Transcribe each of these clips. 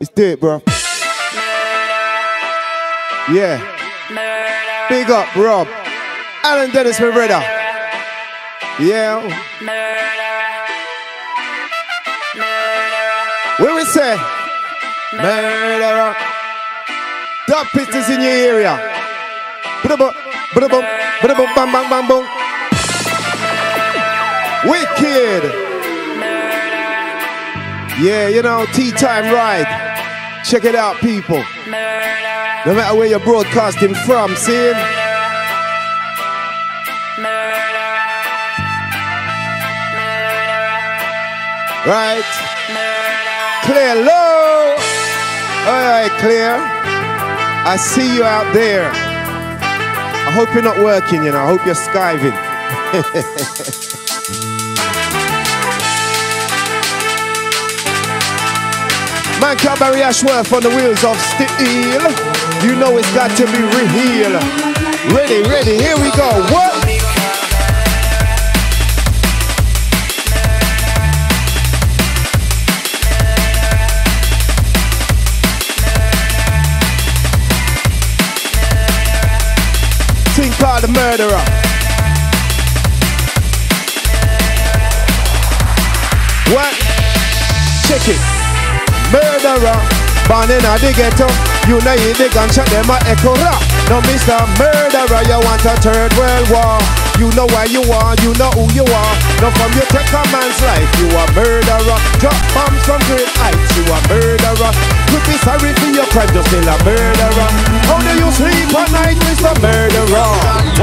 Let's do it, bro. Yeah. Big up, Rob. Alan Dennis, my. Yeah. Where we say? Murderer. Dub pistols in your area. Ba-da-bum, ba-da-bum, ba-da-bum, bang. Wicked. Yeah, you know, tea time ride. Check it out, people. No matter where you're broadcasting from, see? Right? Clear low. All right, clear. I see you out there. I hope you're not working, you know. I hope you're skiving. Man can't Barry Ashworth on the wheels of steel. You know it's got to be real. Ready, ready, here we go. What? Think called the murderer. What? Check it. Murderer, born in the ghetto. You know you the gunshot, them a echo rock. No, Mr. Murderer, you want a third world war. You know where you are, you know who you are. Now from you take a man's life, you a murderer. Drop bombs from great heights, you a murderer. Could be sorry for your crime, just still a murderer. How do you sleep at night, Mr. Murderer?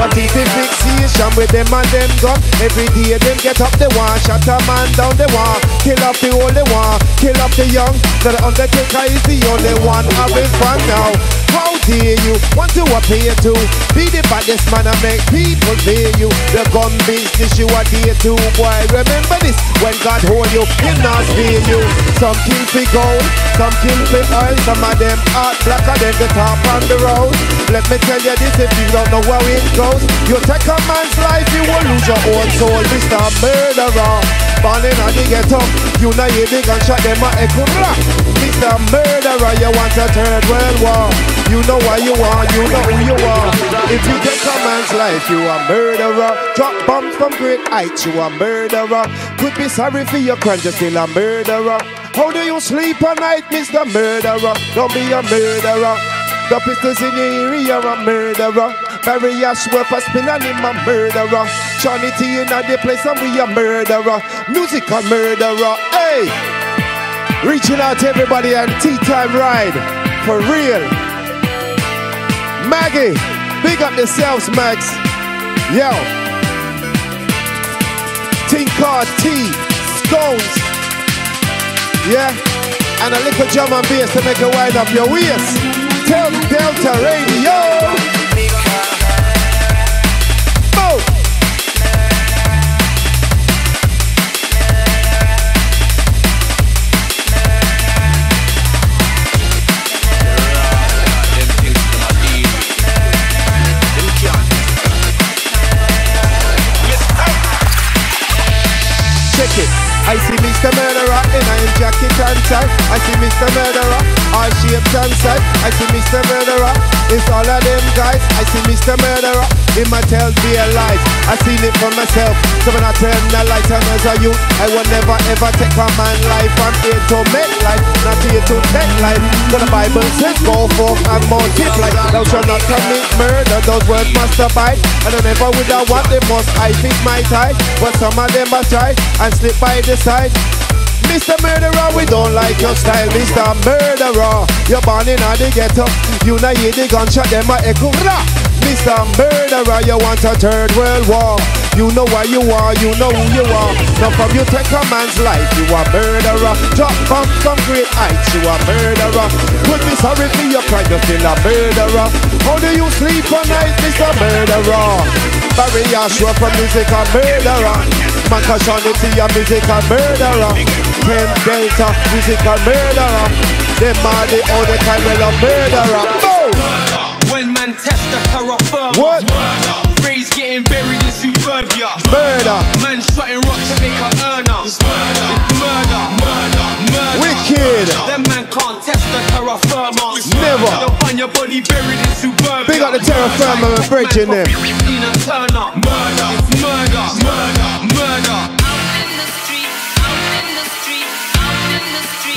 What is the fixation with them and them gun? Every day them get up they want shut a man down the one, kill off the old they want kill off the young. The Undertaker is the only one having fun now. How dare you want to appear to be the baddest man and make people fear you? The gun business you are there to, boy. Remember this when God hold you, Him not fear you. Some kill for gold, some kill for oil, some of them heart blacker than the top on the road. Let me tell you this if you don't know how it goes. You take a man's life, you will lose your own soul, Mr. Murderer. Born in the ghetto, you know you the gunshot, them a echo. Mr. Murderer, you want a third world war. You know why you are, you know who you are. If you take a man's life, you a murderer. Drop bombs from great heights, you a murderer. Could be sorry for your crime, you're still a murderer. How do you sleep at night, Mr. Murderer? Don't be a murderer. The pistols in your ear, you're a murderer. Barry Ashworth a spin and him a murderer. Johnny in the place and we a murderer. Music Musical murderer, hey! Reaching out to everybody and tea time ride. For real. Maggie, big up yourselves, Max. Yo. Tinker T, Scones. Yeah. And a little drum and bass to make a wind up your waist. Tell Delta Radio. Mr. Murderer in a jacket and tie. I see Mr. Murderer, all shapes and size. I see Mr. Murderer, it's all of them guys. I see Mr. Murderer, in my tell be lies. I seen it for myself, so when I turn the light on as a youth, I will never ever take a man life. I'm here to make life, not here to take life. So the Bible says, go forth and multiply. Thou shalt not commit murder, those words must abide. And I never would have want them must I fix my tie. But some of them must try and slip by the side. Mr. Murderer, we don't like your style, Mr. Murderer. You're born in the ghetto, you know you the gunshot, them a echo. Rah! Mr. Murderer, you want a third world war. You know where you are, you know who you are. Now from you take a man's life, you a murderer. Drop from great heights, you a murderer. Would be sorry for your crime, you're still a murderer. How do you sleep at night, Mr. Murderer? Barry Ashworth from musical murderer. Makashonity, a musical murderer. Ken Delta, musical murderer. Them are the other kind of murderer. Oh! When man test the firm. What? Phrase getting buried in suburbia. Murder. Man shotting rocks to make a Them man can't test the terra firma. Never. They'll find your body buried in suburbia. Big up the terra firma and bridging them. Tina Turner. Murder. It's murder. Murder. Murder.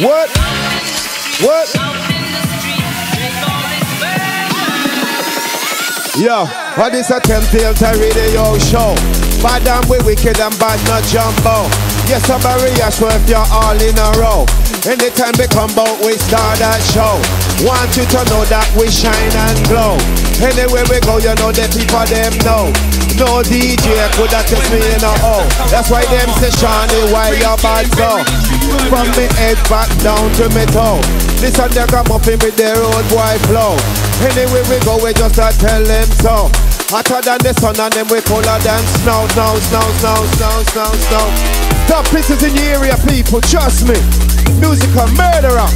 What? What? Yo, what is a Temptail radio show? Bad and we wicked and bad not jumbo. Yes, I'm Barry Ashworth, you're all in a row. Anytime we come out, we start that show. Want you to know that we shine and glow. Anywhere we go, you know the people them know. No DJ could have me in a O. That's why them say, Shawnee, why you bad so? From me head back down to me toe. Listen, they come up in with their old boy flow. Anywhere we go, we just a tell them so. Hotter than the sun and them we colder than snow, snow, snow, snow, snow, snow, snow. Top pieces in the area, people, trust me. Musical murderer.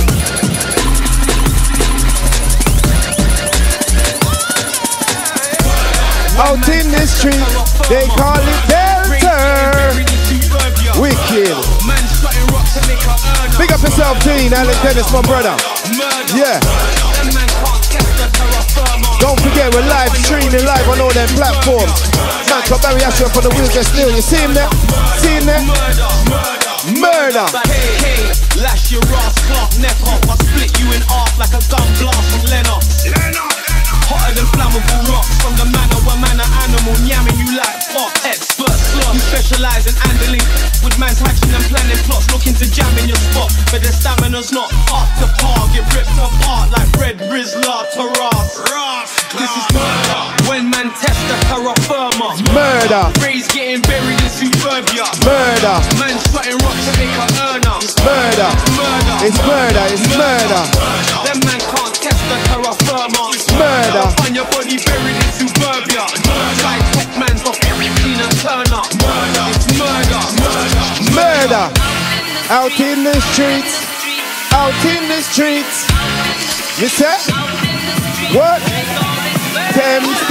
Out in the street, they call it Delta. Wicked. Big up yourself, Dean. Alex Dennis, my brother. Yeah. Don't forget we're live streaming live on all them platforms. Man, got Barry Ashworth for the wheels just still. You see him there? See him there? Murder. Lash your ass, clock, neck off. I split you in half like a gun blast from Lennox. Hotter than flammable rocks from the manner where man an animal yamming you like fuck. Expert slot, you specialise in handling with man's hatching and planning plots, looking to jam in your spot, but the stamina's not up to par. Get ripped apart like Red Rizla to Ross. This is murder. When man test the terra firma. Murder. Rays getting buried in suburbia. Murder. Man strutting rocks to make a earner. Murder. Murder. It's murder. It's murder. Them man can't test the terra firma. Murder. They'll Find your body buried in suburbia. Murder. Out in the streets. Out in the streets. You say? What? Thames.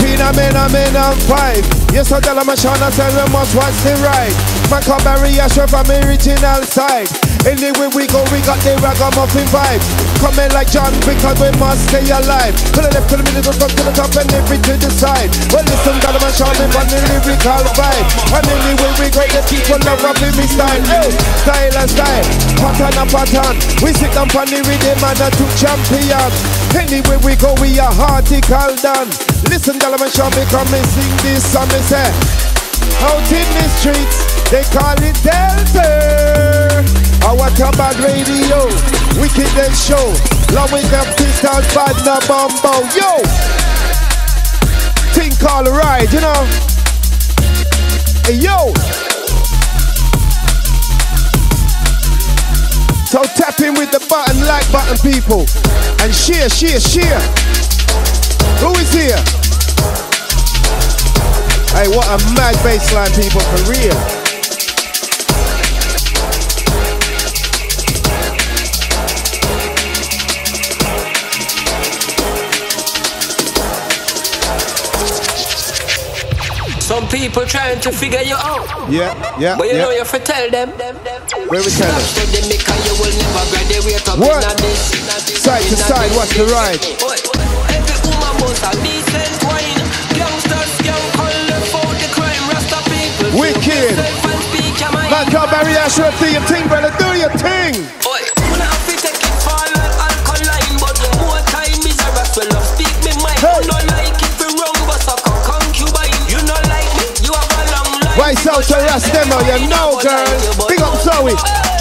Pina mena mena five. Yes, I tell them a Shana tell them must watch the right. Man come Barry Ashworth from original side. Anyway we go, we got the ragamuffin vibes. Coming like John because we must stay alive. To the left, to the middle, front, to the top, and every to the side. Well, listen, got them a Shana on the lyrical vibe. And anyway we go, the people love in me style. Hey, style and style, pattern and pattern. We sit down on the rhythm and a two champion. Anyway we go, we are hearty heartical done. Listen, gal, man, show me come and sing this song. Say, out in the streets, they call it Delta. I want a bad radio, wicked and show. With them pistols, bad na bumbo, yo. Thing called ride, you know. Hey, yo. So tap in with the button, like button, people, and share, share, share. Who is here? Hey, what a mad baseline, people, for real. Some people trying to figure you out. Yeah, yeah, But you know you have to tell them. Where we tell them? You will never graduate up What? in a this, in a this, Side to side, what's the right? Every woman must have decent Wicked. think yourself and speak your. Man, call Barry Ashworth, do your thing, brother, do your thing. Oi, wanna have take it for like alkaline, but more time is a rest. Well, speak me mind. Hey. You no like if you wrong, but suck a concubine. You no like me, you have a long life. Why South to Rust demo, oh, you know, girl. Big up Zoe. To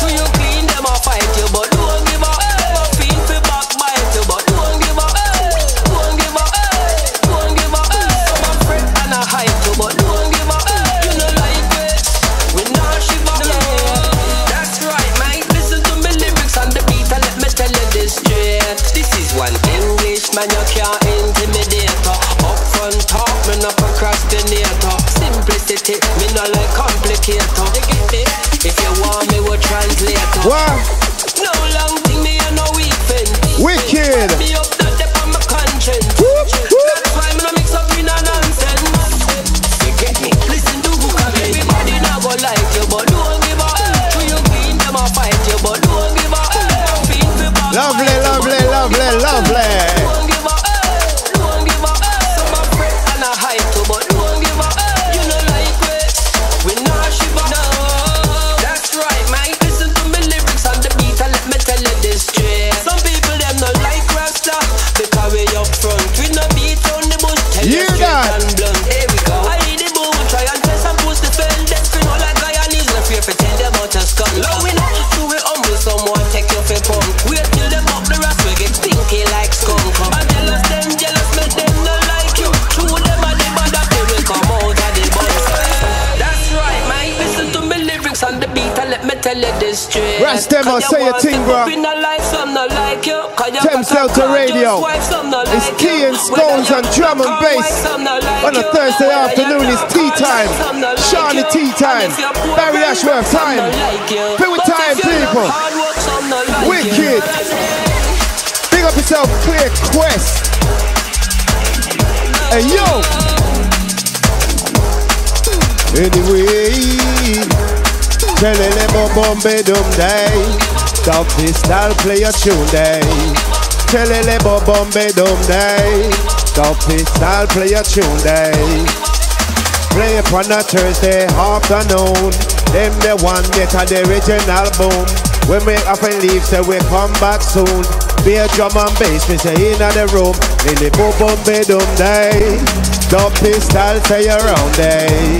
bass. On a Thursday afternoon, it's tea time. Shawnee tea time. Barry Ashworth time. Feel with time, people. Wicked. Big up yourself, Clear Quest. Hey, yo. Anyway. tell Telele bo Bombay dum day. Dub pistol play a tune day. Tell Telele bo Bombay dum day. Dub pistol play a tune day. Play upon a Thursday afternoon. Them the one that are the original boom. We make up and leave, so we come back soon. Be a drum and bass, me say in the room. Lily bo bombe dum day. Dub pistol say around day.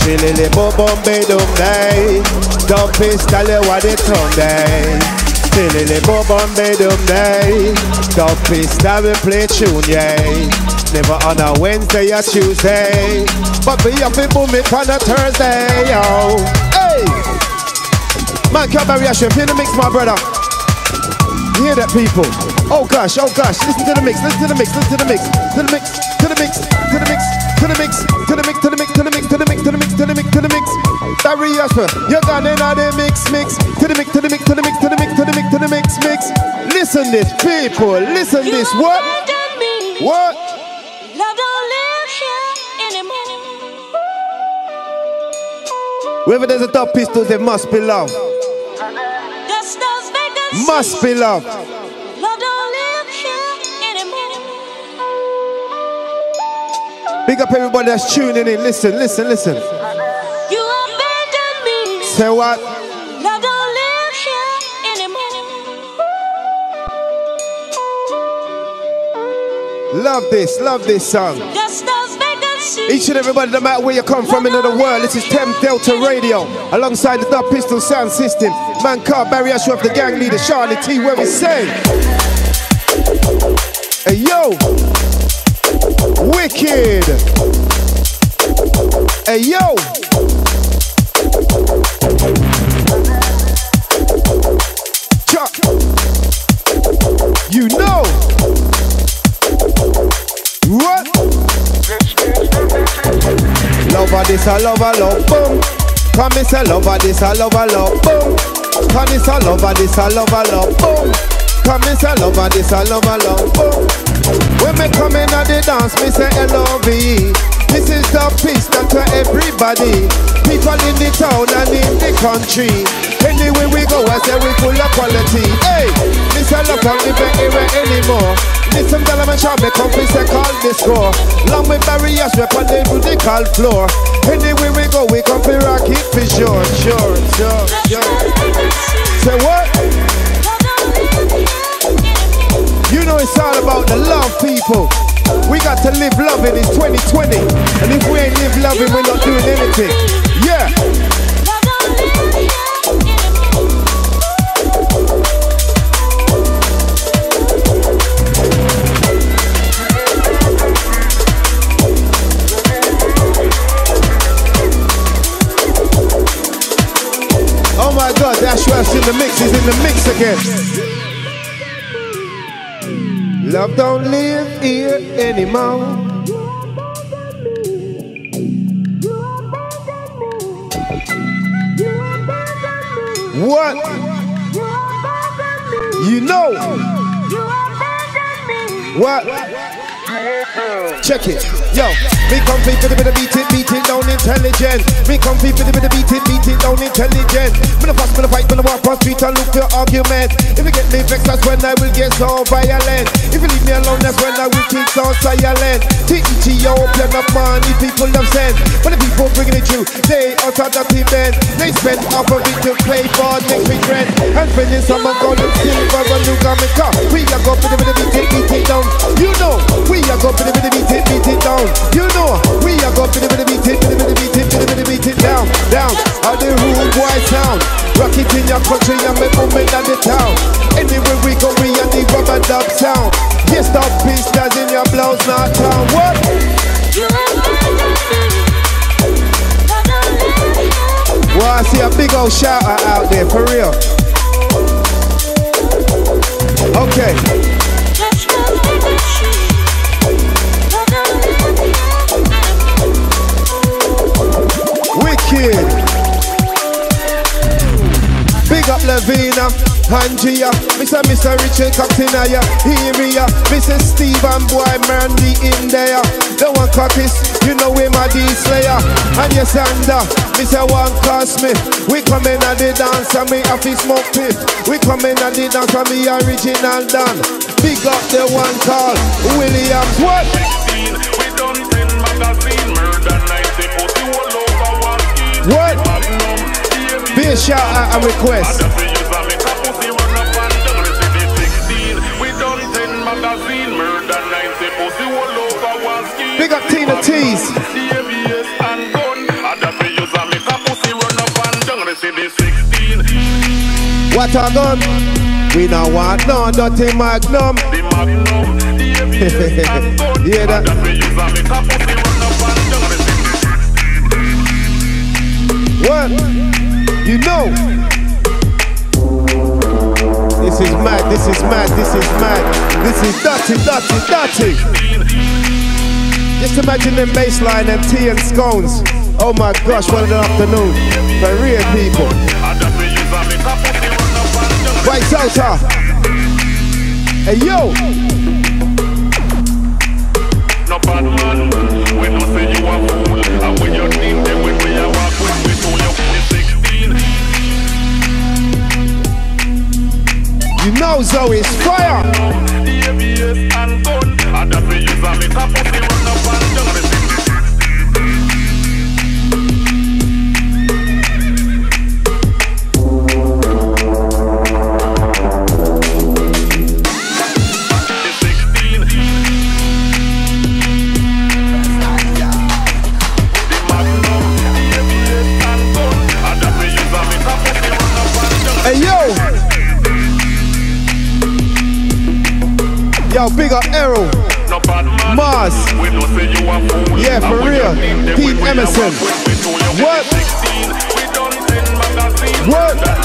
Chilili bo bombe dum day. Dub pistol you what it on day. Chilili bo bombe dum day. Dub pistol we play tune yay. Never on a Wednesday or Tuesday. But be up in boom it on a Thursday, yo. Hey! Man, can't bury a in the mix, my brother. Hear that, people? Oh gosh, oh gosh, listen to the mix, listen to the mix, listen to the mix, to the mix, to the mix, to the mix, to the mix, to the mix, to the mix, to the mix, to the mix, to the mix, to the mix, to the mix. Barry Asper, you're gone in the mix, mix, to the mix, to the mix, to the mix, to the mix, to the mix, to the mix, mix. Listen this, people, listen this. What? What? Love don't live here anymore. Wherever there's a top pistol, there must be love. Must be love. Big up everybody that's tuning in. Listen, listen, listen. You abandoned me. Say what? Love don't live here anymore. Love this, love this song. Each and everybody, no matter where you come from in the world, this is Thames Delta Radio, alongside the Dub Pistol Sound System. Man, Car Barry Ashworth, the gang leader, Charlie T, where we say. Hey, yo. Wicked. Hey yo this a lover love boom. Come it's a lover, this a lover love boom. Come it's a lover, this a lover love boom. Come it's a lover, this a lover love boom. When me come in at the dance, me say L O V E. This is the peace not to everybody. People in the town and in the country. Anywhere we go, I say we full of quality. Hey, this a love on the era anymore. Listen, tell them I shall make up, say call this score. Long with barriers, we on the musical floor. Anywhere we go, we come for rock it for sure, sure, sure, sure. Say what? You know it's all about the love, people. We got to live loving in 2020. And if we ain't live loving, we're not doing anything. Yeah. Oh my god, that's what's in the mix, is in the mix again. Love don't live here anymore. What? You know. What? Check it. Yo, me come for the bit of beat it, beat it down intelligent. Me come for the bit of beat it, beat it down intelligent. Me no fuss, me no fight, me no walk past street and look for argument. If you get me vexed, that's when I will get so violent. If you leave me alone, that's when I will keep so silent. T-E-T-O, plan of money people have sent. When the people bringing it through, they of the event. They spend half of it to play for next week rent. And spending some of gold and silver on new garment car. We are go for the bit of beat it, beat it down. You know, we are go for the bit of beat it, beat it down. You know, we are going to beat it, beat it, beat it, beat it, beat it down, down. How the rude boy sound. Rock it in your country and make movement at the town. Anywhere we go, we are the rubber dub sound. Yes, stop pistols in your blouse, not town. What? Well, I see a big old shout out there, for real. Tina, Angia, Mr. Mr. Richard Captain, uh, hear me, Mr. Steve and boy, Mandy in there. The one copies, you know we my D Slayer. And yes, and uh, Mr. One Cost me. We come in at the dance and me have to smoke pit. We come in at the dance and me original Dan. Big up the one called Williams. What? 16, we done 10 magazine, murder 90, pussy all over one scheme. What? Be a shout out and request. 16, What a gun? We now want no dirty magnum. Yeah, that- What? You know. This is mad, this is mad, this is mad. This is dirty, dirty, dirty. Just imagine them baseline and tea and scones. Oh my gosh, what an afternoon. For real people. Other fi use a make a pussy run up and down. Right, Salta. Hey yo, No bad man, we no say you a fool. And when you think them when we a walk with we told you 16. you know Zoe's fire. The ABS and gun. Other use a make a pussy run up and down. The 16. The 16. The Magnum, the ABS and gun. Other fi use a make a pussy run up and down. Hey yo. Yo, big up Arrow. No bad man. Mars. We say you a fool. Yeah, for real. you think them Pete when we a Emerson. walk with, we told you What? 16. We done 10 magazine. What? That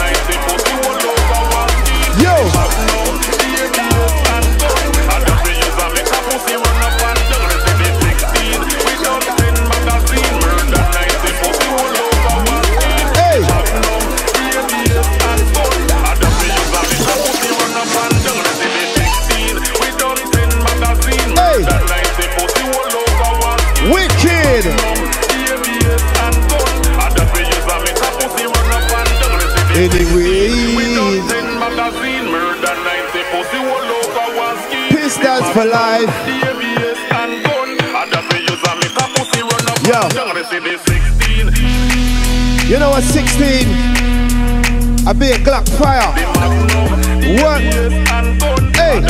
for life. Yo. You know what, 16? I be a Glock fire. What? Hey.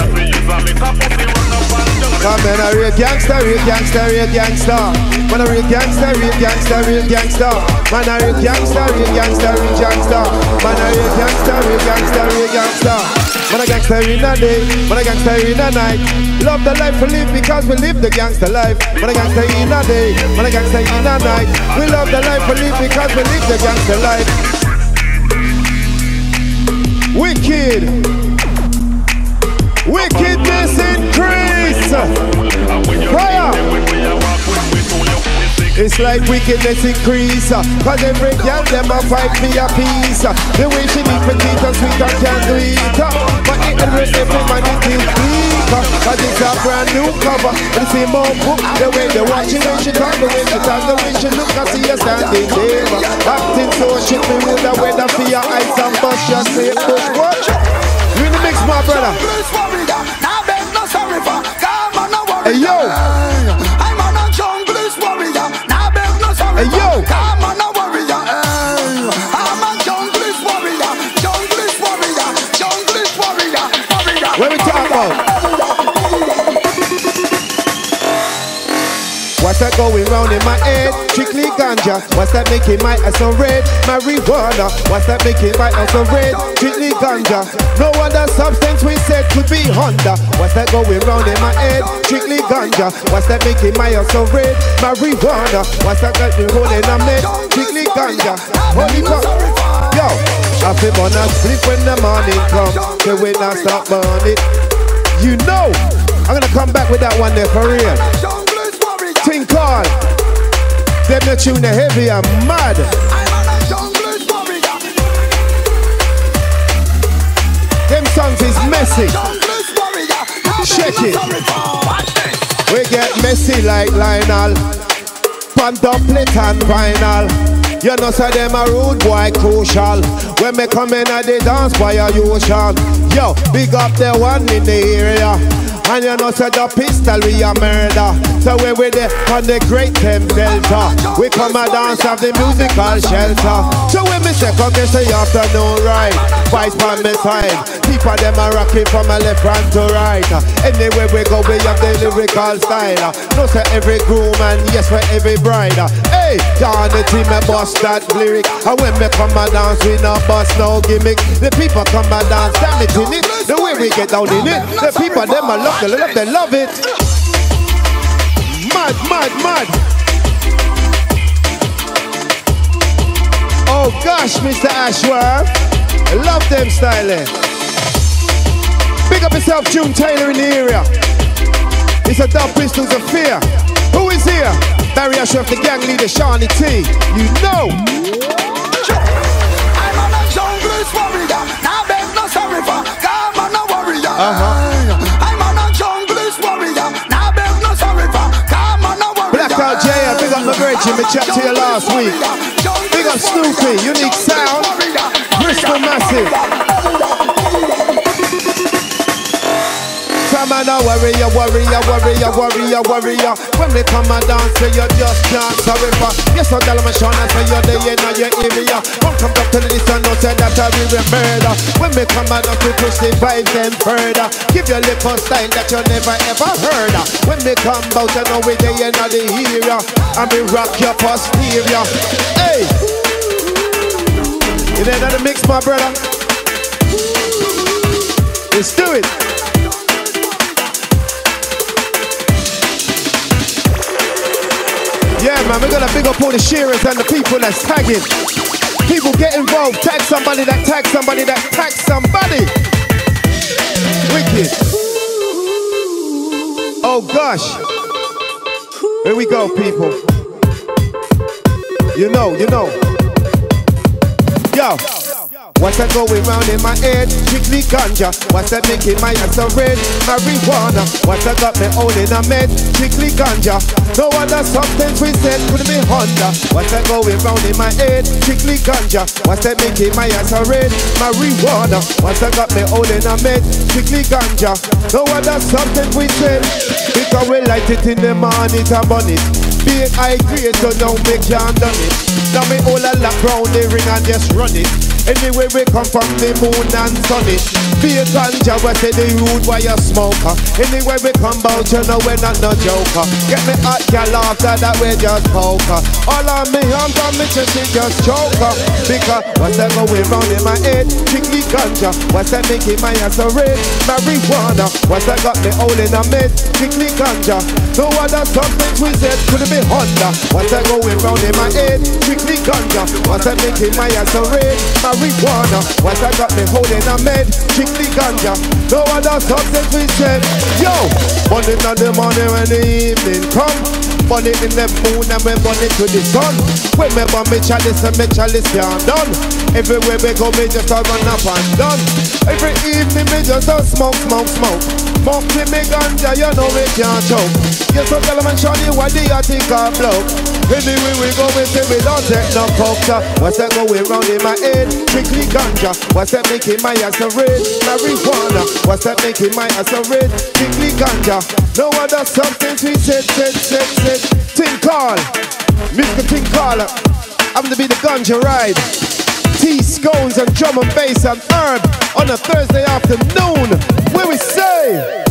Come man, a real gangster, real gangster, real gangster. Man, a real gangster, real gangster, real gangster. Man, a real gangster, real gangster, real gangster. Man, a real gangster, real gangster, real gangster. Man, a gangster in the day, man, a gangster in the night. Love the life we live because we live the gangster life. Man, a gangster in the day, man, a gangster in the night. We love the life we live because we live the gangster life. Wicked. Wickedness increase. Fire. It's like wickedness increase uh, Cause every girl them a fight for a piece. Uh, The way she need petite and sweet and can't do it uh, But it and rest every man it is weak Cause it's a brand new cover. And the same old book The way they watch it when she talk The way she talk The way she look I see her standing there. Acting so shit Me would have weather for your eyes and bust your say But what? You in the mix my brother. Hey, yo. Hey, yo. I'm a warrior. eh. I'm a junglist warrior. Junglist warrior. Junglist warrior. Warrior. What we talk about? What's that going round in my head? Strictly ganja. What's that making my eyes so red? Marijuana. What's that making my eyes so red? Strictly ganja. No other substance we said could be Honda. What's that going round in my head? Strictly ganja. What's that making my eyes so red? Marijuana. What's that got me holding a neck? Strictly ganja. Holy fuck. Yo, I feel wanna sleep when the morning come. The way I stop burning. You know, I'm gonna come back with that one there for real. Junglist warrior. Ting call. Them the tune the heavy and mad. A junglist warrior. messy. Check it. We get messy like Lionel. Pan doublet and vinyl. You know, say them a rude boy crucial. When me come in at the dance by a usual. Yo, big up the one in the area. And you know, say the pistol we a murder. So we with the on the great Thames Delta. We come and dance of the musical shelter. So when me say come this afternoon right, vice on me side. People them a rocking from my left hand to right. Anywhere we go, we have the lyrical style. No say every groom and yes for every bride. Hey, down the team me bust that lyric. And when me come and dance, we no bust no gimmick. The people come and dance, damn it in it. The way we get down in it, the people them a love, they love, they love it. Mad, mad, mad. Oh gosh, Mr. Ashworth, love them styling. Eh? Big up yourself, June Taylor in the area. It's a dub pistols of fear. Who is here? Barry Ashworth, the gang leader, Shawnee T. You know. I'm on a jungle warrior. Now there's no sorry for. Come on, no warrior. Uh-huh. I'm on a jungle warrior. Now there's no sorry for. Come on, no warrior. Blackout J, I big up my virgin, me chat to you last week. Big up Snoopy, Unique Sound, Bristol Massive. Come on, now, warrior, warrior, warrior, warrior, warrior. When we come and dance, say you just can't for. Yes, I tell them, Sean, I say you're there in your area. Come back to the listen, no say that I will be murder. When we come and dance, we push the vibes them further. Give your lip a style that you never ever heard. of. When we come out, you know we there in the area. And we rock your posterior. Hey! You that the mix, my brother? Let's do it. Yeah, man, we're gonna big up all the shearers and the people that's tagging. People get involved. Tag somebody that tag somebody that tag somebody. Wicked. Oh gosh. Here we go, people. You know, you know. Yo. What's that going round in my head? Strictly ganja. What's that making my ass so red? Marijuana. What's that got me holding a med? Strictly ganja. No other substance we said could be Honda. What's that going round in my head? Strictly ganja. What's that making my ass so red? Marijuana. What's that got me holding a med? Strictly ganja. No other substance we said. Because we light it in the morning and burn it. Be high grade so now me can't done it. Now me all a lap round the ring and just run it. Anyway we come from the moon and sun it. Be a ganja we say the rude why you smoker. Anyway we come bout you know we're not no joker. Get me hot gal after that we just poker. All on me arms on me chest it just choker. Because what's that going round in my head? Strictly ganja. What's that making my ass so red? Marijuana. What's that got me holding a med? Strictly ganja. No other substance we said could be Honda. What's that going round in my head? Strictly ganja. What's that making my ass a red? Marijuana. What's that got me holding a med? Strictly ganja. No other substance we said. Yo, burning on the morning when the evening come. Burn it in the moon and we burn it to the sun. Remember me chalice and me chalice can't done. Everywhere we go, me just a run up and done. Every evening me just a smoke, smoke, smoke. Smoke me ganja, you know we can't choke. Yes, so tell show you what the attic a blow. Anyway we go, we say we don't take no so What's that going round in my head? Strictly ganja. What's that making my ass a red? Marijuana. What's that making my ass a red? Strictly ganja. No other substance we said, said, said, said. Tin call. Mr. Tin Call. I'm to be the ganja ride. Tea, scones, and drum and bass and herb on a Thursday afternoon. Where we say,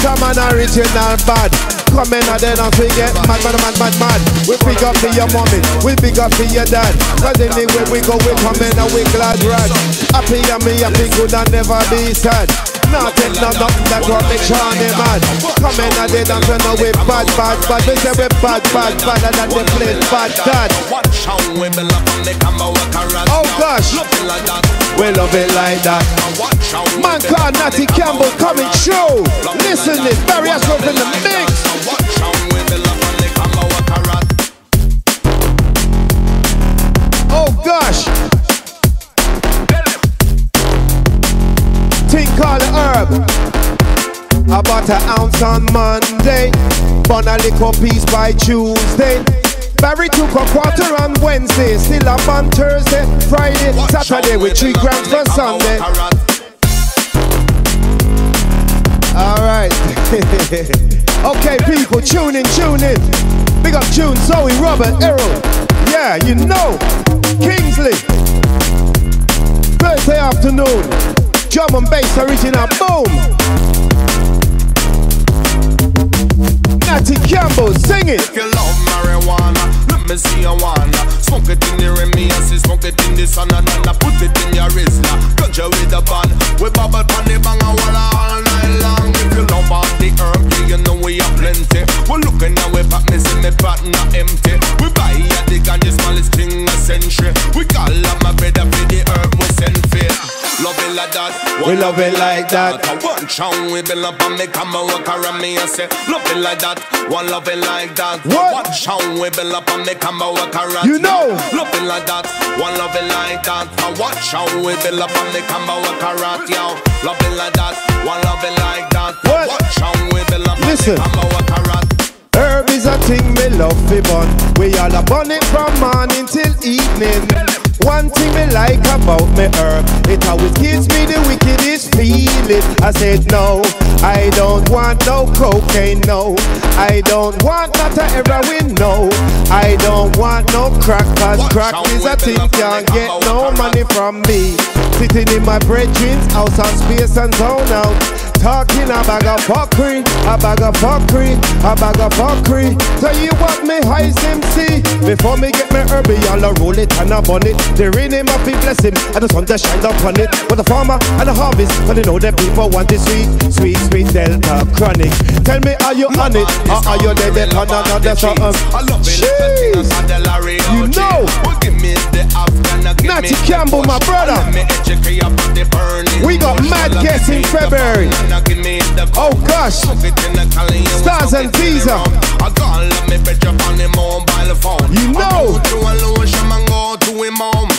Come on, original bad. Come in and then we get mad, mad, mad, mad, mad. We pick up to your mommy, we pick up to your dad. Cause anywhere we go, we come in and we glad rag. Happy and me, happy good and never be sad. Nothing, no, nothing that will make Shawnee mad. Come in and dance and know we bad, bad, bad. We say we bad, bad, bad, and that they play bad, dad. Watch how we build up on the camera work around. Oh gosh, Looking like that. we love it like that. Watch how we Man called Natty Campbell coming through. Listen this, Barry Ashworth in the mix. Watch how we build up on the camera work around. Oh gosh. Think thing called a. About an ounce on Monday. Bun a little piece by Tuesday. Barry took a quarter on Wednesday. Still up on Thursday, Friday, Saturday with three grams for Sunday. Alright. okay, people, tune in, tune in. Big up June, Zoe, Robert, Errol. Yeah, you know. Kingsley. Thursday afternoon. Drum and bass original. Boom. Natty Campbell, sing it. If you love marijuana, let me see you wanna. Smoke it in the Remy, I see smoke it in the sun And then I put it in your Rizla Ganja with the band We bubble pan the bang and walla all night long. If you love all the herb, yeah, you know we have plenty. We're looking at we pack, me see me pot not empty. We buy a the ganja smallest thing a century. We call up my brother for the herb Love it like that We love it like that. One chow we build up and come and walk around me and say Love it like that, one love it like that What? One chow we build up and come and walk around You know. Love it like that, one love it like that one chow we build up and come and walk around yo Love it like that, one love it like that What? one chow we build up and come and walk around Herb is a thing me love fi bun. We all a bun it from morning till evening. One thing me like about me herb, it always gives me the wickedest feeling. I said no, I don't want no cocaine, no. I don't want not a heroin, no. I don't want no crack, cause crack is a thing can't get no money from me. Sitting in my brethren's house on space and zone out. Talking about a bag of fuckery, a bag of fuckery, a bag of fuckery. So you what, me high MC? Before me get me herby, I'll a roll it and a bun it. The rain him up, he bless him, and the sun just shine upon it. But the farmer and the harvest, but they know that people want it sweet, sweet, sweet Delta chronic. Tell me, are you on it, or are you dead on another something? I love it Jeez. You know. Well, give me the Afghan, give Natty Campbell, my brother. Let me educate you about the burning We got mad guests in February. Me the Oh gosh, Smoke it in the Cali and we Stars and it in the Visa. rum. I up me bitch up on the mobile phone. You know. go to a lotion and go to him home.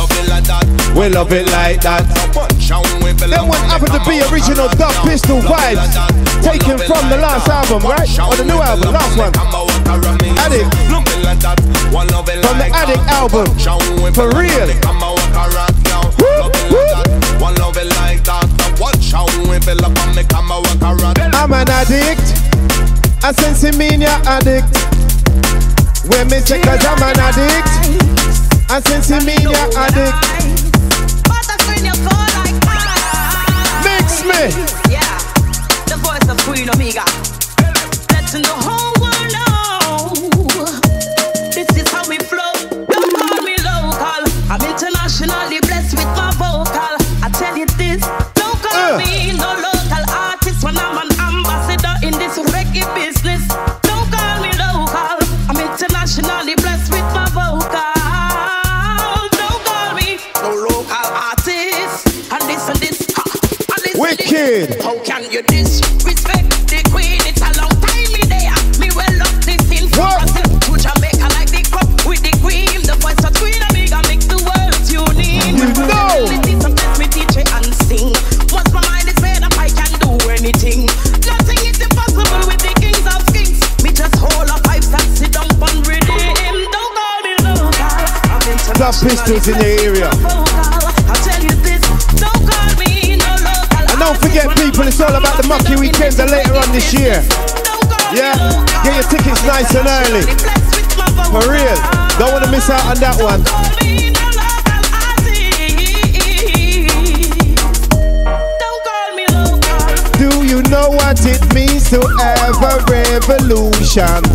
Love it like that. we love it like that. Punch and we Them belong one on the happened to be original Dub Pistol now. Love it vibes, taken from the last album, right? Or the new album, last one. the come out around me. Addict. Love it like. One love it From the Addict album. Punch and we For real. Out around now. Woo, Love it woo. like that. One love it like that. Watch how we belong on the come out around. I'm an addict, I sense a sensimania addict. When me say cause I'm an addict, a sensimania addict. Mix me. Yeah, the voice of Queen Omega. Letting the whole world know this is how we flow. Don't call me local. I'm internationally Pistols in the area. I'll tell you this. Don't call me. And don't forget, people, it's all about the Mucky Weekend later on this year. Yeah, get your tickets nice and early. For real. Don't want to miss out on that one. Do you know what it means to have a revolution?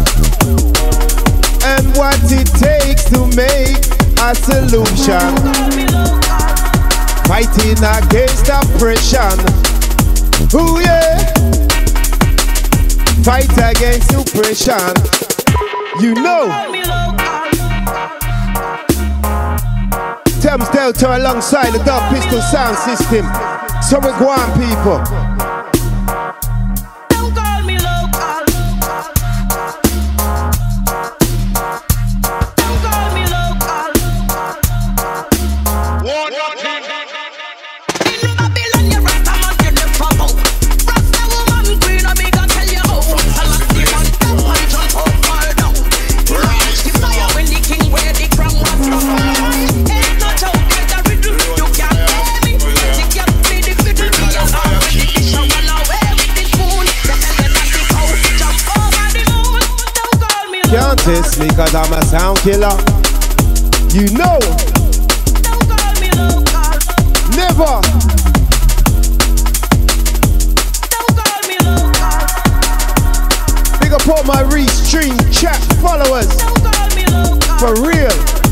And what it takes to make a solution? Fighting against oppression. Ooh yeah. Fight against oppression. You know. Thames Delta alongside the Dub Pistol Sound System. So we go on, people. Because I'm a sound killer. You know, Don't call me local. never. Don't call me local. Big up all my restream chat followers. For real.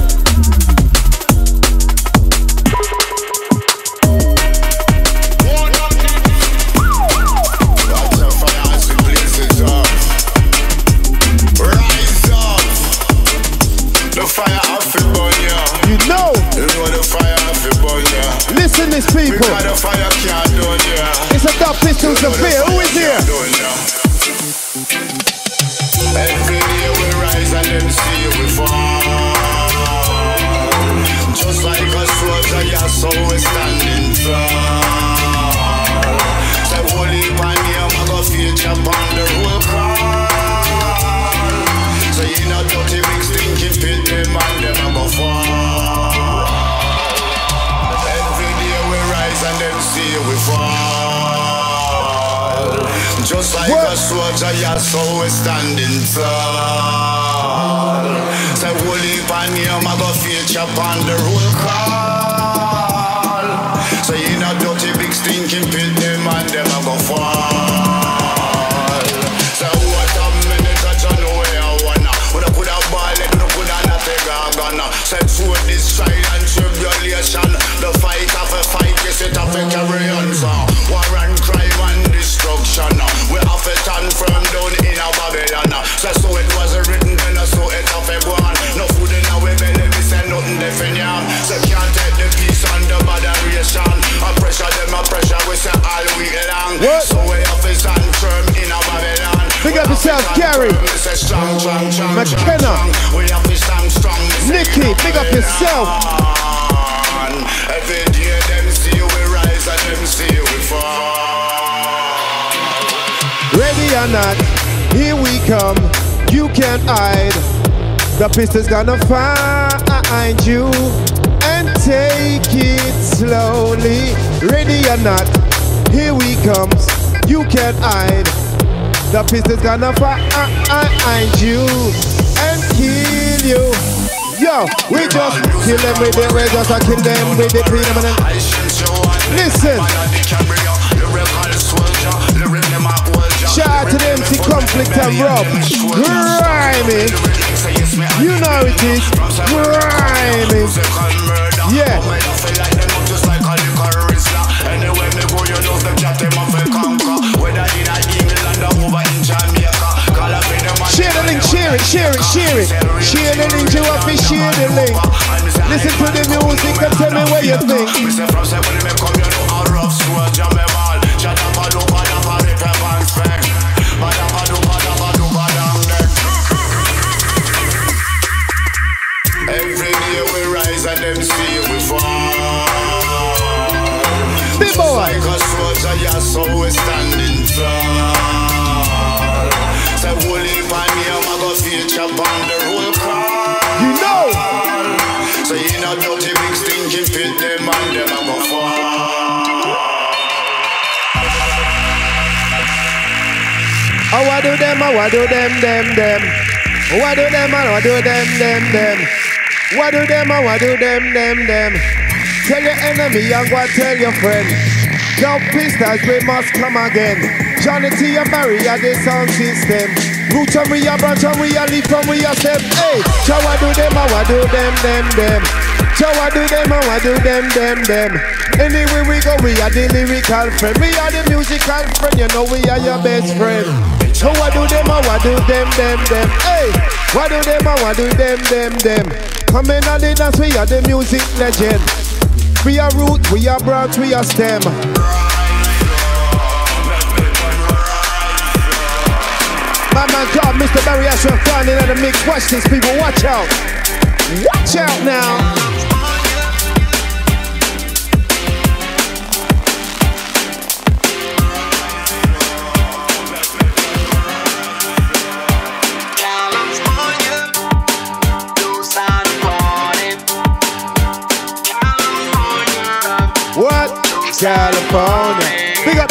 This A soldier, yeah, so we standing tall. Say, holy pan here, I go feature on the roll call. So you know dirty big stinking pit, them and them a go fall. Say, what a minute, I don't know where I wanna. Put a ball, it woulda put a nothing gonna. This side and tribulation. The fight of a fight, yes, it have a carry McKenna. Nikki, big up yourself. Ready or not, here we come. You can't hide. The pistol's gonna find you and take it slowly. Ready or not, here we comes. You can't hide. The pistol's gonna find you and kill you. Yo, we just kill them with the we just kill them with the phenomenon. Listen. Shout out to the MC Conflict and Rob. Grimy. You know it is. Grimy. Yeah. Share it, share it, share the link, you have to share the link. Listen to the music and tell me what you think. Me say from say when me come, you know a rough soldier me ball. Shut up a do ba da ba rip a bang spang. Ba da ba do ba da ba do ba dang dang. Every day we rise and them see we fall. Big boy. like a soldier, yeah, so we standing tall. Oh, I do them, oh, I do them, them, them. Oh, I do them, oh, I do them, them, them. What do them, oh, I do them, them, them. Tell your enemy and go tell your friend. Now pistols, we must come again. Johnny T and are the sound system. Root and we are branch and we are leaf and we are step. Hey, so I do them, oh, I do them, them, them. So I do them, oh, I do them, them, them. Anywhere we go, we are the lyrical friend. We are the musical friend, you know we are your best friend. So I do them, oh, I do them, them, them. Hey, what do them, oh, I do them, them, them. Coming Come in and dance, we are the music legend. We are root, we are branch, we are stem. My man God, Mr. Barry Asher finding in the mix. Watch this, people, watch out. Watch out now.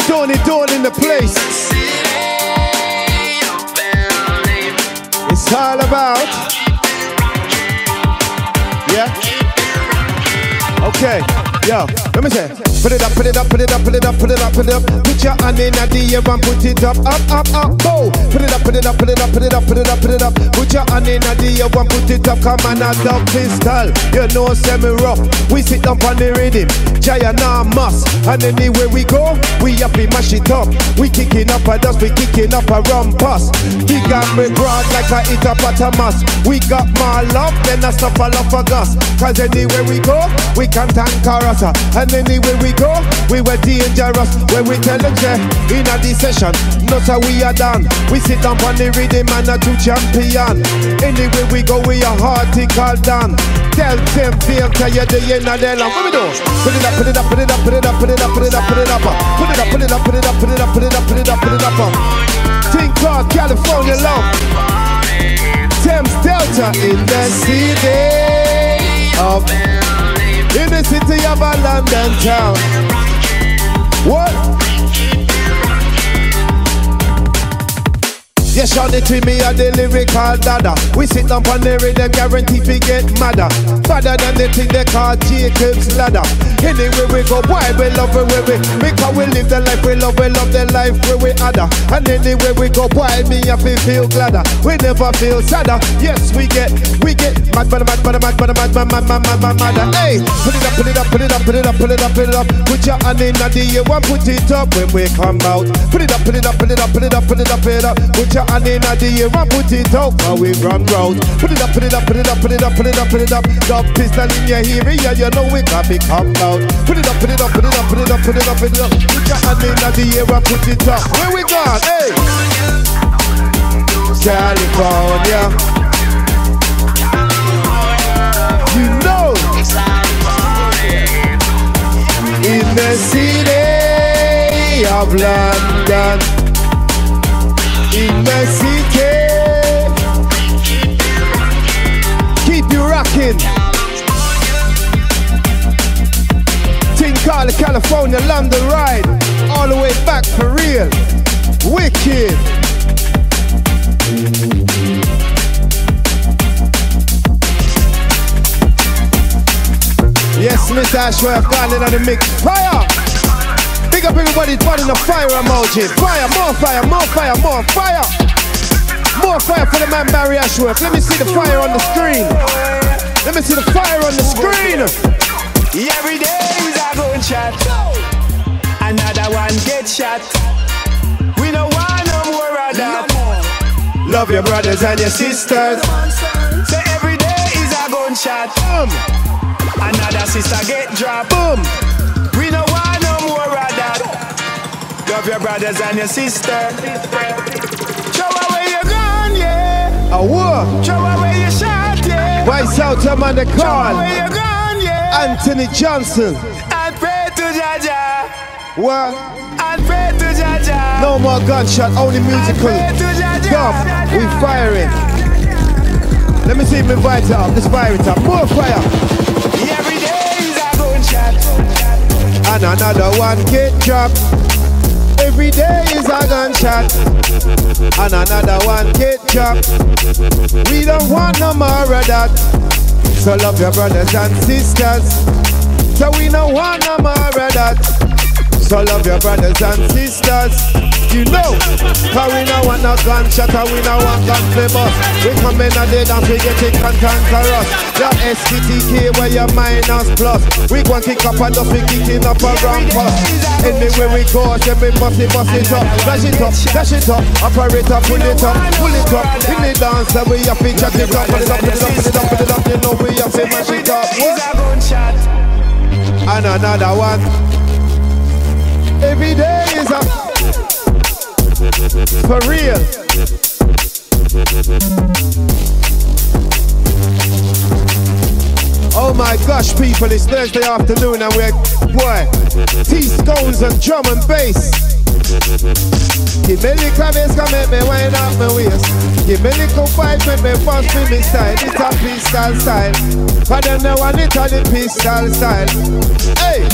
Dawn and dawn in the place. It's all about. Yeah. Okay yo, let me say, put it up, put it up, put it up, put it up, put it up, put it up. Put your hand in the air and put it up, up, up, up, go. Put it up, put it up, put it up, put it up, put it up, put it up. Put your hand in the air and put it up. Come on, a Dub pistol. You know, semi rough. We sit down on the rhythm, giant must. And anywhere we go, we up, we mash it up. We kicking up a dust, we kicking up a rum bus. We got me broad like a hit up at a mass. We got more love, then I stop a love for gus. Cause anywhere we go, we can tank scatter. And anywhere we go, we were dangerous. When we tell them, yeah, in a session, not how we are done. We sit down on the rhythm and a two champion. Anywhere we go, we are hearty, article done. Tell them, feel, tell you the end of the line. What we do? Put it up, put it up, put it up, put it up, put it up, put it up, put it up. Put it up, put it up, put it up, put it up, put it up, put it up, put it up. Think Clark, California love. Thames Delta in the city of in the city of a London town. What? Yes, on it with me a the lyrical dada. We sit down on the rhythm, guarantee we get madder. Father than the thing they call Jacob's ladder. Anyway we go, boy, we love it where we Because we live the life we love, we love the life where we other. And anyway we go, boy, me have to feel gladder. We never feel sadder. Yes, we get, we get mad, mad, mad, mad, mad, mad, mad, mad, mad, mad, mad, mad, mad. Hey, put it up, put it up, put it up, put it up, put it up, put it up. Put your hand in the air, one put it up when we come out. Put it up, put it up, put it up, put it up, put it up, put it up. Put your hand in the air and put it out while we run round. Put it up, put it up, put it up, put it up, put it up, put it up. Dub pistol in your hearing, yeah, you know we got it come out. Put it up, put it up, put it up, put it up, put it up, put it up. Put your hand in the air and put it up. Where we gone? Hey, California. You know, in the city of London called California, London ride. All the way back for real. Wicked. Yes, Miss Ashworth, in on the mix. Fire! Big up everybody putting the fire emoji. Fire, more fire, more fire, more fire. More fire for the man Barry Ashworth. Let me see the fire on the screen. Let me see the fire on the screen. Every day is a gun shot. Another one get shot. We don't want no more of that. Love your brothers and your sisters. So every day is a gunshot. Boom, Another sister get dropped. boom. We don't want no more of that. Love your brothers and your sisters. Throw away your gun, yeah. A war. Throw away your shot, yeah. Vice out I'm on the Throw call. away your gun, yeah. Anthony Johnson. And pray to Jaja. What? And pray to Jaja. No more gunshot, only musical. To we firing. Let me see if we invite it up. Let's fire it up. More fire. Every day is a gunshot. And another one get dropped. Every day is a gunshot. And another one get dropped. We don't want no more of that. So love your brothers and sisters. So we don't want no more of that. So love your brothers and sisters. You know, cause we don't want no gunshot and we don't want gun bust. We come in and they dance, we get it cantankerous. The SPTK where your minus plus. We go and kick up and just we kicking up a rampus. Anywhere we go, say we must it, bust it up. Dash it up, dash it up. Operator, pull it up, pull it up. In the dance, we have to chat it up, put it up, put it up, put it up, put it up. You know we have to mash it up. is a gunshot. And another one. Every day is a for real. Oh my gosh, people, it's Thursday afternoon and we're, boy, tea scones and drum and bass. Give me little bass, come make me wind up my waist. Give me little fight, make me bust with me style. It's a pistol style. But then I want it on the pistol style. Hey,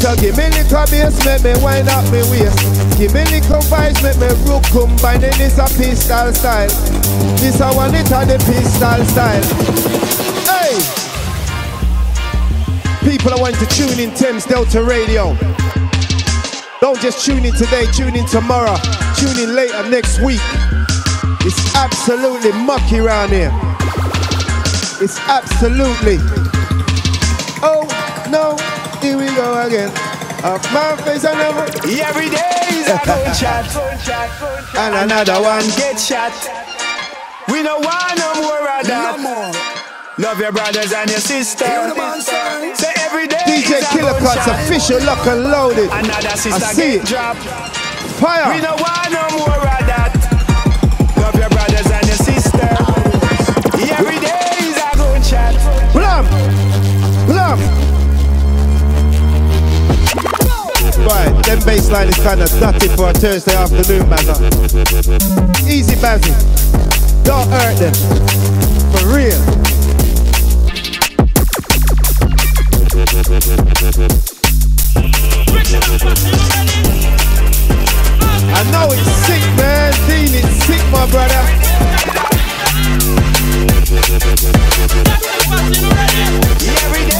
so give me little bass, make me wind up my waist. Give me little vibes, make me rook combine, and it's a pistol style. This I want it on the pistol style. Hey. People are wanting to tune in Thames Delta Radio. Don't just tune in today, tune in tomorrow, tune in later next week. It's absolutely mucky around here. It's absolutely. Oh no, here we go again. Off my face I never. Every day is a gun shot. And another one. Get shot. We don't want no more of that. No more. Love your brothers and your sisters. Hear the man say. Say every day DJ Killer Cuts official lock and loaded. Another sister I see get it. dropped. Fire. We don't want no more them baseline is kind of dirty for a Thursday afternoon, Bazza. Uh, easy, Bazzy. Don't hurt them. For real. I know it's sick, man. Dean, it's sick, my brother. Every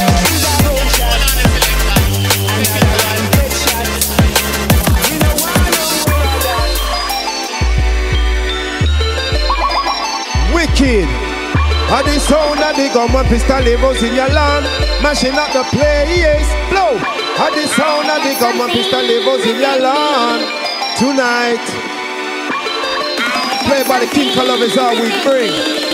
Wicked. At the sound of the gun, one pistol levels in your land. Mashing up the place. Blow. At the sound of the gun, one pistol levels in your land. Tonight. Played by the King Color is all we bring.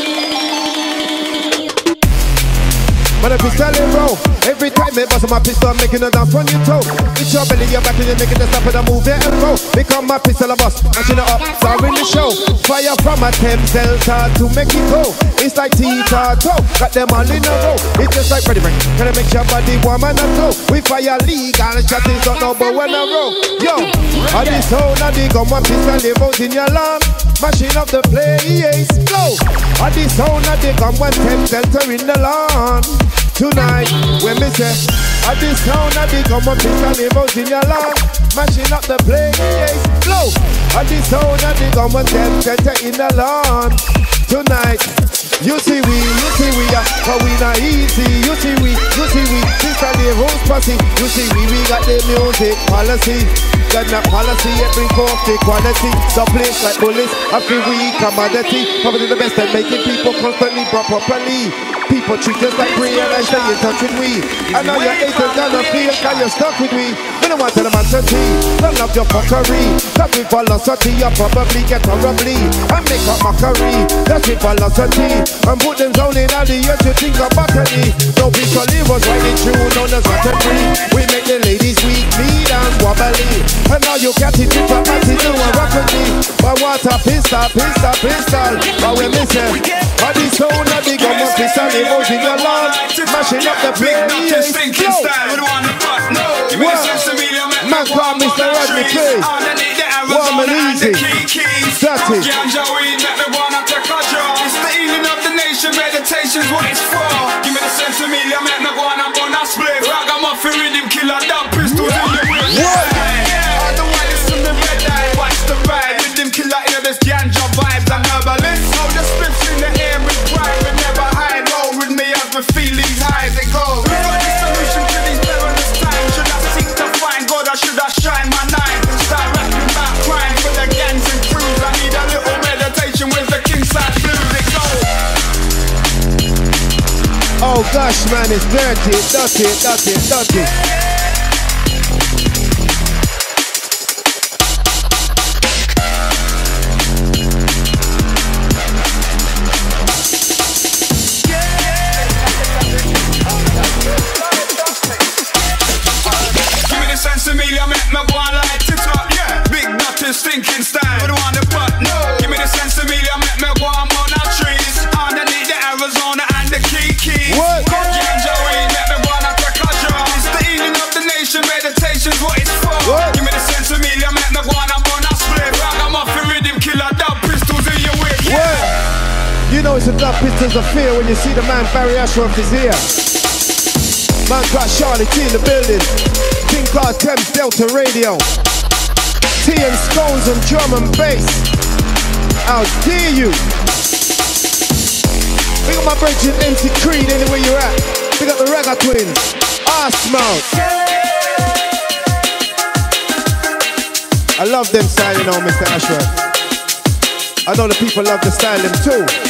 But the pistol in row. Every time me bust my pistol, I'm making a dance on your toe. It's your belly, your back, and you're making the stop and I move it and go. Become my pistol a bust, mashing it up, starring the show. Fire from a Thames Delta to Mexico. It's like Tita toe, got them all in a row. It's just like Freddie Ring, gonna make your body warm and a glow. We fire legal, shot is not no but when I roll. Yo, at the sound of the gun, one pistol live out in your land. Mashing up the place, blow. At the sound of the gun, one Thames in the lawn. Tonight, when me say, at the sound of the gun, one pistol live out in your land. Mashing up the place, blow. At the sound I one Thames Delta in the land. Tonight, you see we, you see we are, but we not easy. You see we, you see we, sister the rose posse. You see we, we got the music policy. Got that policy, every the quality. The place like bullets, every week we commodity. Probably the best at making people constantly brought properly. People treat us like free and I stay in touch with we. I know your haters gonna feel cause you're stuck with me. We don't want to tell them T. Don't love your fuckery. That's with velocity, you probably get horribly. I make up mockery. That's with velocity. And put them down in all the earth to think of botany. So visually was riding through on the Saturday. We make the ladies weak, me dance wobbly. And now you get it with a party, do a me. But what a pistol, pistol, pistol. But we miss it. But the sound of the gun must be standing out in your lawn. Mashing up the Big place. Dr. Stinking style, we don't want to fuck, no. Give me the What? sense of medium, Man call Mr. Rodney. K. Warm and and easy. key keys. Dirty. Ganja weed, make me wanna take a draw. It's the healing of the nation, meditation's what it's for. Give me the sense of medium, make me and burn a split. Ragamuffin rhythm killer, dumb Gosh, man, it's dirty, dirty, dirty, dirty. Pistols of fear when you see the man Barry Ashworth is here. Man got Charlie T in the building. King Card Thames Delta Radio. T and Stones and drum and bass. How dare you? Big up my bridge MC Creed anywhere you're at. Big up the Reggae Twins. Boss mouth. I love them you know, Mr. Ashworth. I know the people love the them too.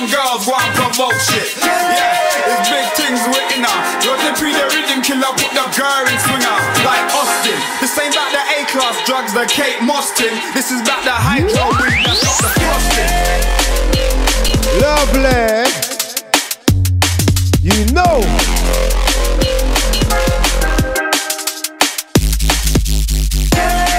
Throwing drinks on girls, go and provoke shit. Yeah, it's big things with inner. You're the pre the rhythm killer, put the girl in swinger like Austin. This ain't about the A class drugs, the Kate Mostin. This is about the hydro weed that's got the frosting. Lovely. You know. That's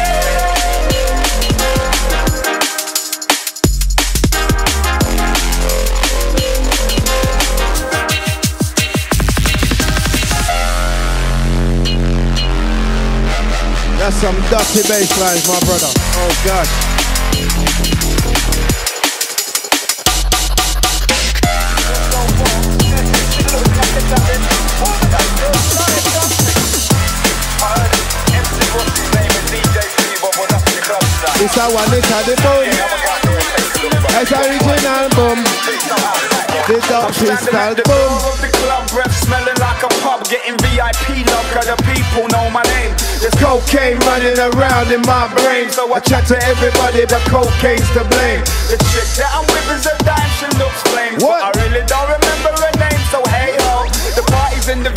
some dirty bass lines, my brother. Oh gosh. It's a one, it's a the boom. It's original boom. The top pistol boom. Of the club rep smelling like a pub, getting VIP love, cause the people know my name. There's Cocaine running around in my brain. So I chat to everybody, but cocaine's to blame. The chick that I'm with is a dime, she looks flame. What? I really don't remember her name, so hey ho. The party's in the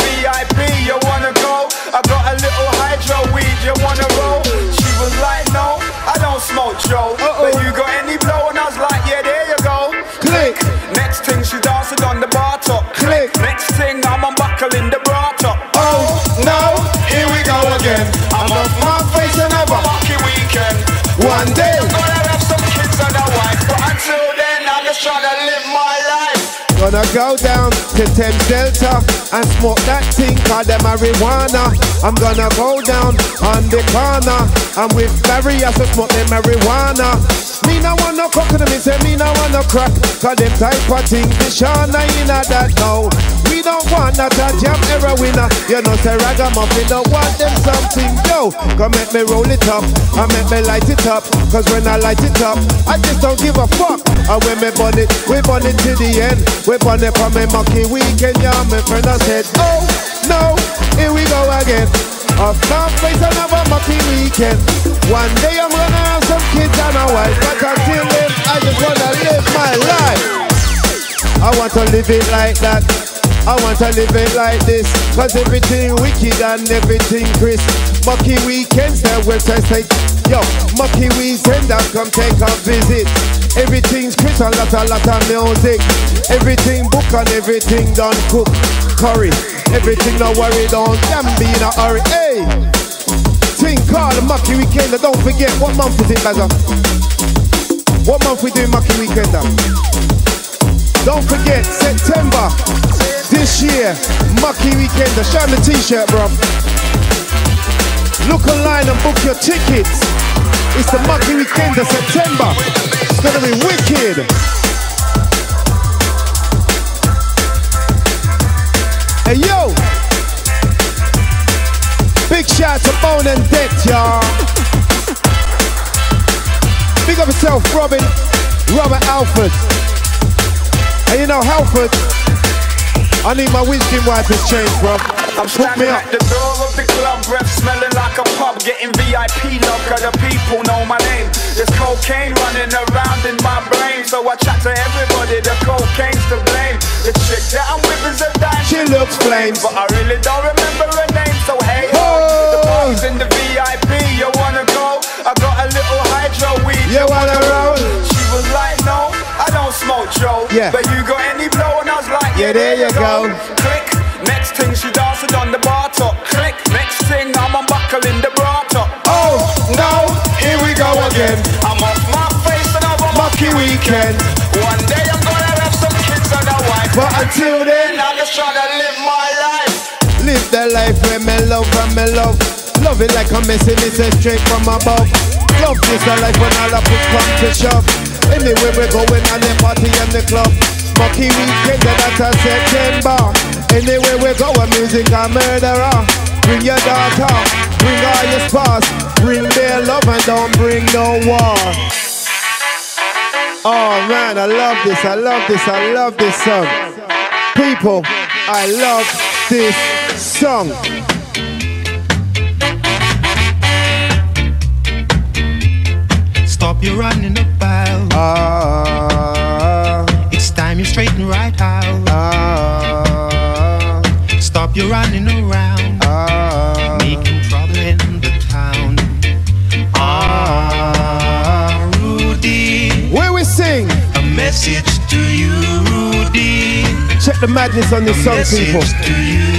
Gonna go down to Thames Delta and smoke that thing called the marijuana. I'm gonna go down on the corner and with Barry I to smoke the marijuana. Me no want no coconut, me say me no want no crack. Cause them type of thing, the Shana in a that now. We don't want that a jam era winner. You know say ragamuffin don't want them something. Yo, come make me roll it up and make me light it up. Cause when I light it up, I just don't give a fuck. And when me burn it, we burn it to the end. We burn it for me Mucky weekend, yeah. My friend I said, oh no, here we go again. Up can't face another Mucky weekend. One day I'm gonna have some kids and a wife, but until then, I just wanna live my life. I want to live it like that. I want to live it like this. Cause everything wicked and everything crisp. Mucky weekends, their website say, yo, Mucky weekend, that come take a visit. Everything's crisp, a lot, a lot of music. Everything book and everything done cook. Curry, everything no worry, don't damn be in a hurry. Hey! Thing called the Mucky weekend, don't forget, what month is it, Lazar? What month we doing Mucky weekend? Don't forget, September this year, Mucky Weekend. Show 'em the t-shirt, bro. Look online and book your tickets. It's the Mucky Weekend of September. It's gonna be wicked. Hey yo! Big shout to Bone and Debt, y'all. Big up yourself, Robin, Robert Alford. And you know, Halford, I need my windscreen wipers changed, bro. I'm Hook me standing up. at the door of the club, rep smelling like a pub, getting VIP love, cause the people know my name. There's cocaine running around in my brain, so I chat to everybody, the cocaine's to blame. The chick that I'm with is a dime, She looks flames. but I really don't remember her name, so hey, Oh. the party's in the VIP, you wanna go? I got a little hydro weed, You wanna roll? Joe. Yeah. But you got any blow? And I was like, Yeah, there you go. Click. Next thing she dancing on the bar top. Click. Next thing I'm unbuckling the bra top. Oh, no, here we go again. I'm off my face and I'm a Mucky weekend. One day I'm gonna have some kids and a wife. But until then, I'm just trying to live my life. live the life where me love and me love. Love it like a message, me say straight from above. Love this the life when all I put come to shove. Anywhere we're going on the party and the club. Mucky weekend, that's a September. Anywhere we're going, music a murderer. Bring your daughter, bring all your spouse, bring their love and don't bring no war. Oh man, I love this, I love this, I love this song. People, I love this song. Stop your running Check the madness on this song, people.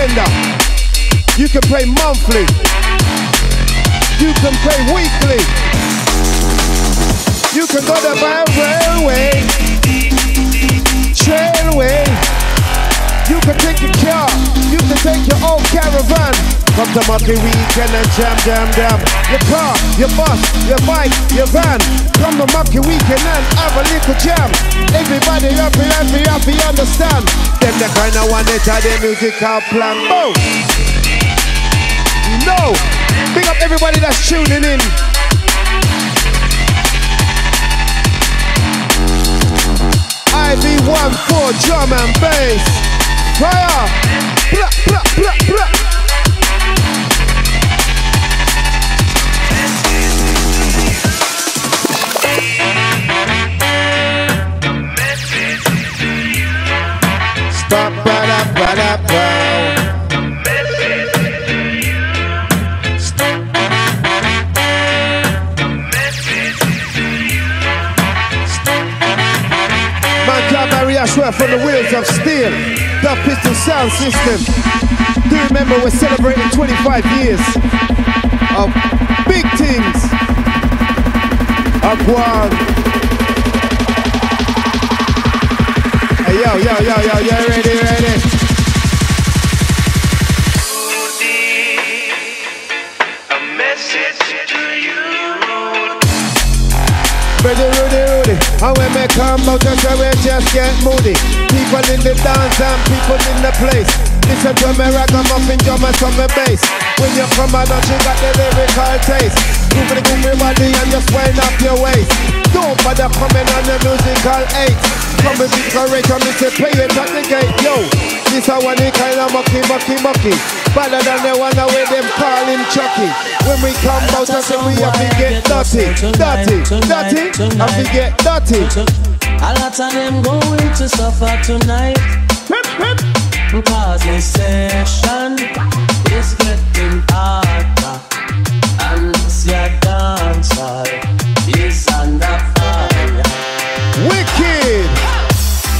Weekender. You can play monthly. You can play weekly. You can go to by railway, trailway. You can take your car. You can take your own caravan. Come to Mucky Weekend and jam, jam, jam. Your car, your bus, your bike, your van. Come to Mucky Weekend and have a little jam. Everybody happy, happy, happy, understand. Them the kind of one that had their musical plan. Boom. No. Big up everybody that's tuning in. IV1 for drum and bass. Fire! Blah, blah, blah, blah. 25 years of big things. Of one. Hey yo, yo, yo, yo, you ready, ready? A message to you. Ready, Rudy, Rudy. And when me come out, we just get moody. People in the dance and people in the place. Listen to me ragamuffin drummers from the bass. When you're come out, you got the lyrical taste. Move the groovy body and just wind up your waist. Don't bother coming on the musical eight. Come and be correct and me say play it at the gate. Yo, this a one they kind of mucky, mucky, mucky. Better than the one where them call him Chucky. When we come out and say we have to get dirty, dirty, dirty, and we get dirty. A lot of them going to suffer tonight. Cause the session is getting harder. And this your dancer is under fire. Wicked.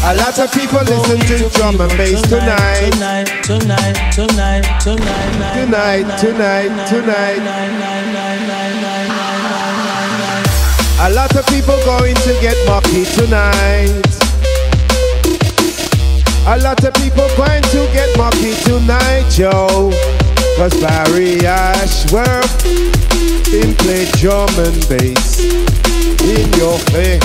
A lot of people listen to drum and bass tonight. Tonight, tonight, tonight, tonight, Tonight, tonight, tonight. A lot of people going to get mucky tonight. A lot of people going to get mocky tonight, yo. Cause Barry Ashworth in play drum and bass in your face.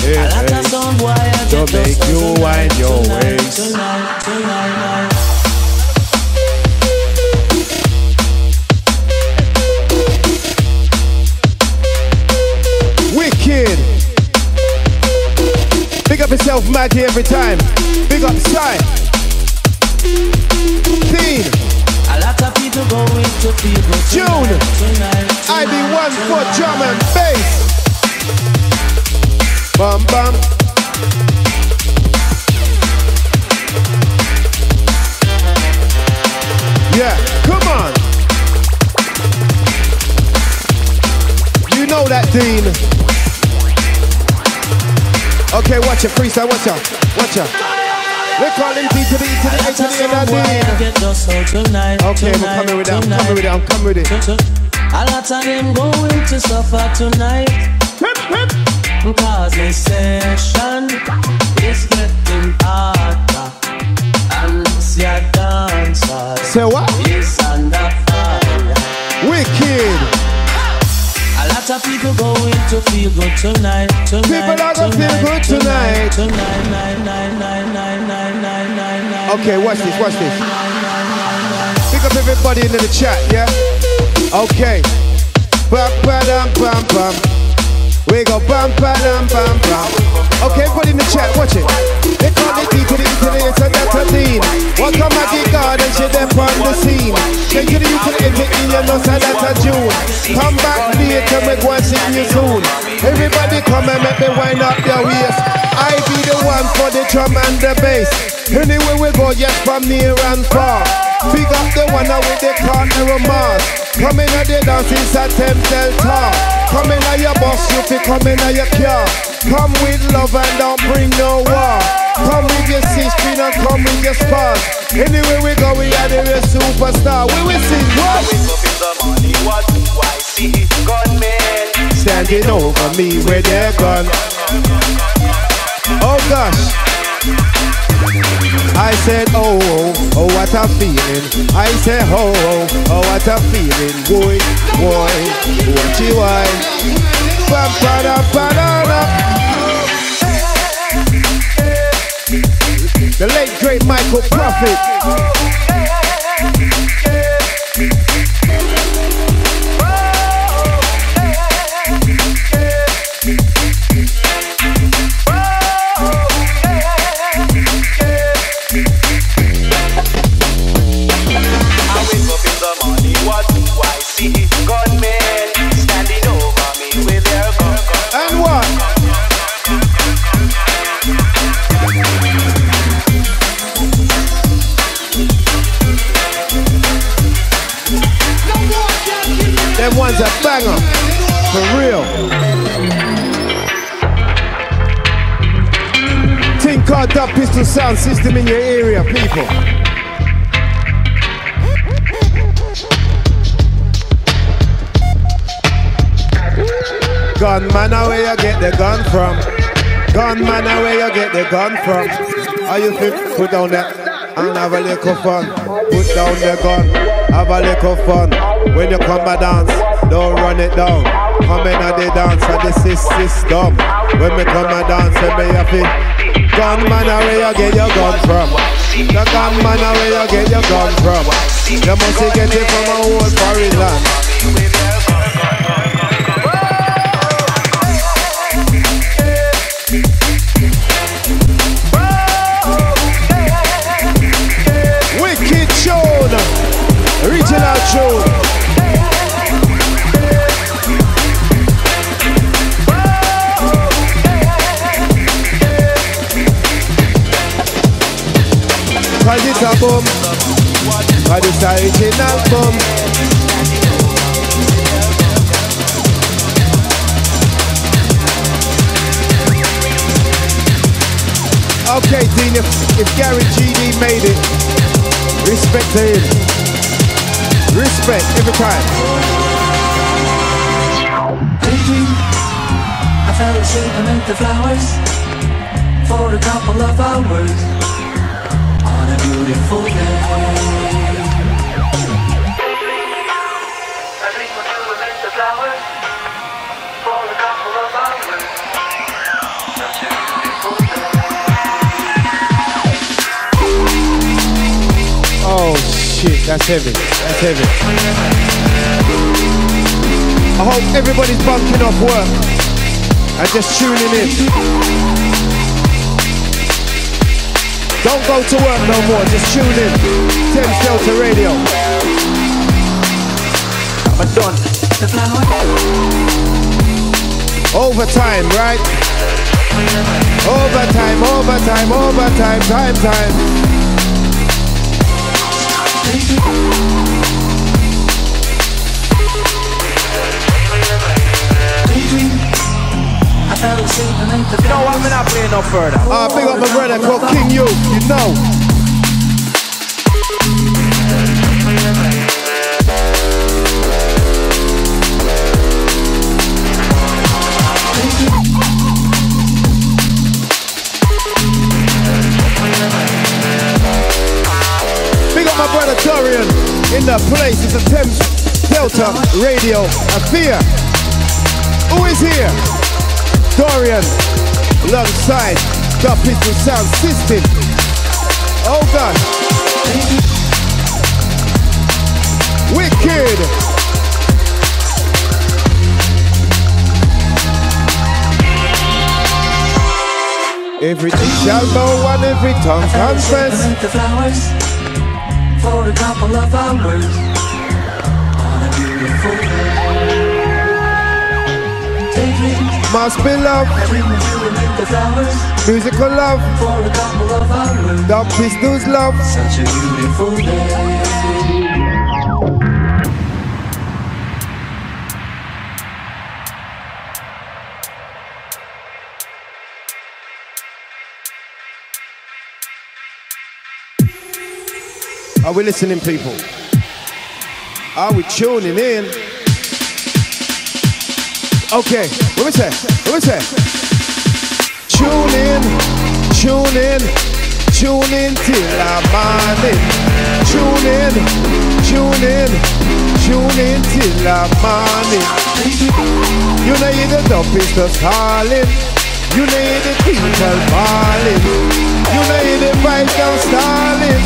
to make you wind your waist. Tonight, tonight, tonight. Kid. Big up yourself, Maggie, every time. Big up, Shine. June. I be one foot drum and bass. Bum bum. Yeah, come on. You know that, Dean. Okay, watch it, freestyle, watch out, watch out. We're calling P to the E to the A to the N and D. get just out tonight, Okay, I'm tonight, coming with it, I'm coming with it, I'm coming with it. A lot of them going to suffer tonight. Cause the session is getting harder. And your dancer Say what? is lot of people going to feel good tonight, tonight. People are gonna feel good tonight. tonight. Okay, watch this, watch this. Pick up everybody into the chat, yeah? Okay. Bam, bam, bam, bam. We go bam, bam, bam, bam. Okay, everybody in the chat, watch it. They call it D to the E to the a that's a dean. Welcome Maggie God and she there on the scene. Take to the U to the A to E, you know, so that's a June. Come back later, we go and see you soon. Everybody come and make me wind up your waist. I be the one for the drum and the bass. Anyway we go, yes, from near and far. Big up the one with the corner of Mars. Come in at the dance, it's a Temple Tar. Come in at your bus, you fi come in at your car. Come with love and don't bring no war. Come with your sister, not come with your spouse. Anyway we go, we are the real superstar. We will sing what? What see? Standing over me with their gun. Oh gosh. I said, oh, oh, oh, what a feeling. I said, oh, oh, oh, a feeling. Boy, boy, what you why? Ba, ba, da, ba, da, da. The late great Michael Prophet. That sound system in your area, people. Gunman, where you get the gun from? Gunman, where you get the gun from? How you feel? Put down that and have a little fun. Put down the gun, have a little fun. When you come a dance, don't run it down. Come in at the dance and this is system. When me come a dance, and me have it. Gunman, now where you get your gun from? The gunman, now where you get your gun from? You must get it from a whole foreign land. Cause it's a boom, cause it's original boom. Okay, Dean, if, if Gary GD made it, respect to him. Respect every time. Daydream. I fell asleep amid the flowers for a couple of hours beautiful day. Oh shit, that's heavy. That's heavy. I hope everybody's bunking off work and just tuning in. Don't go to work no more, just tune in. Thames Delta Radio. I'm done. Overtime, right? Overtime, overtime, overtime, time, time. You know what? I'm not playing no further. Ah, big up my brother called King You, you know. Big up my brother Dorian in the place. It's a Thames Delta Radio affair. Who is here? Dorian, alongside the Pistol Sound System. Oh God. Wicked. Everything shall bow and every tongue I fell asleep confess. the flowers for a couple of hours Must be love, musical love, for a couple of hours. the Pistols love. Such a beautiful day. Are we listening, people? Are we tuning in? Okay, what we say? What we say? Tune in, tune in, tune in till the morning. Tune in, tune in, tune in till the morning. You know you're the dopest just calling. You know you're the people falling. You know you're the vibes down stalling.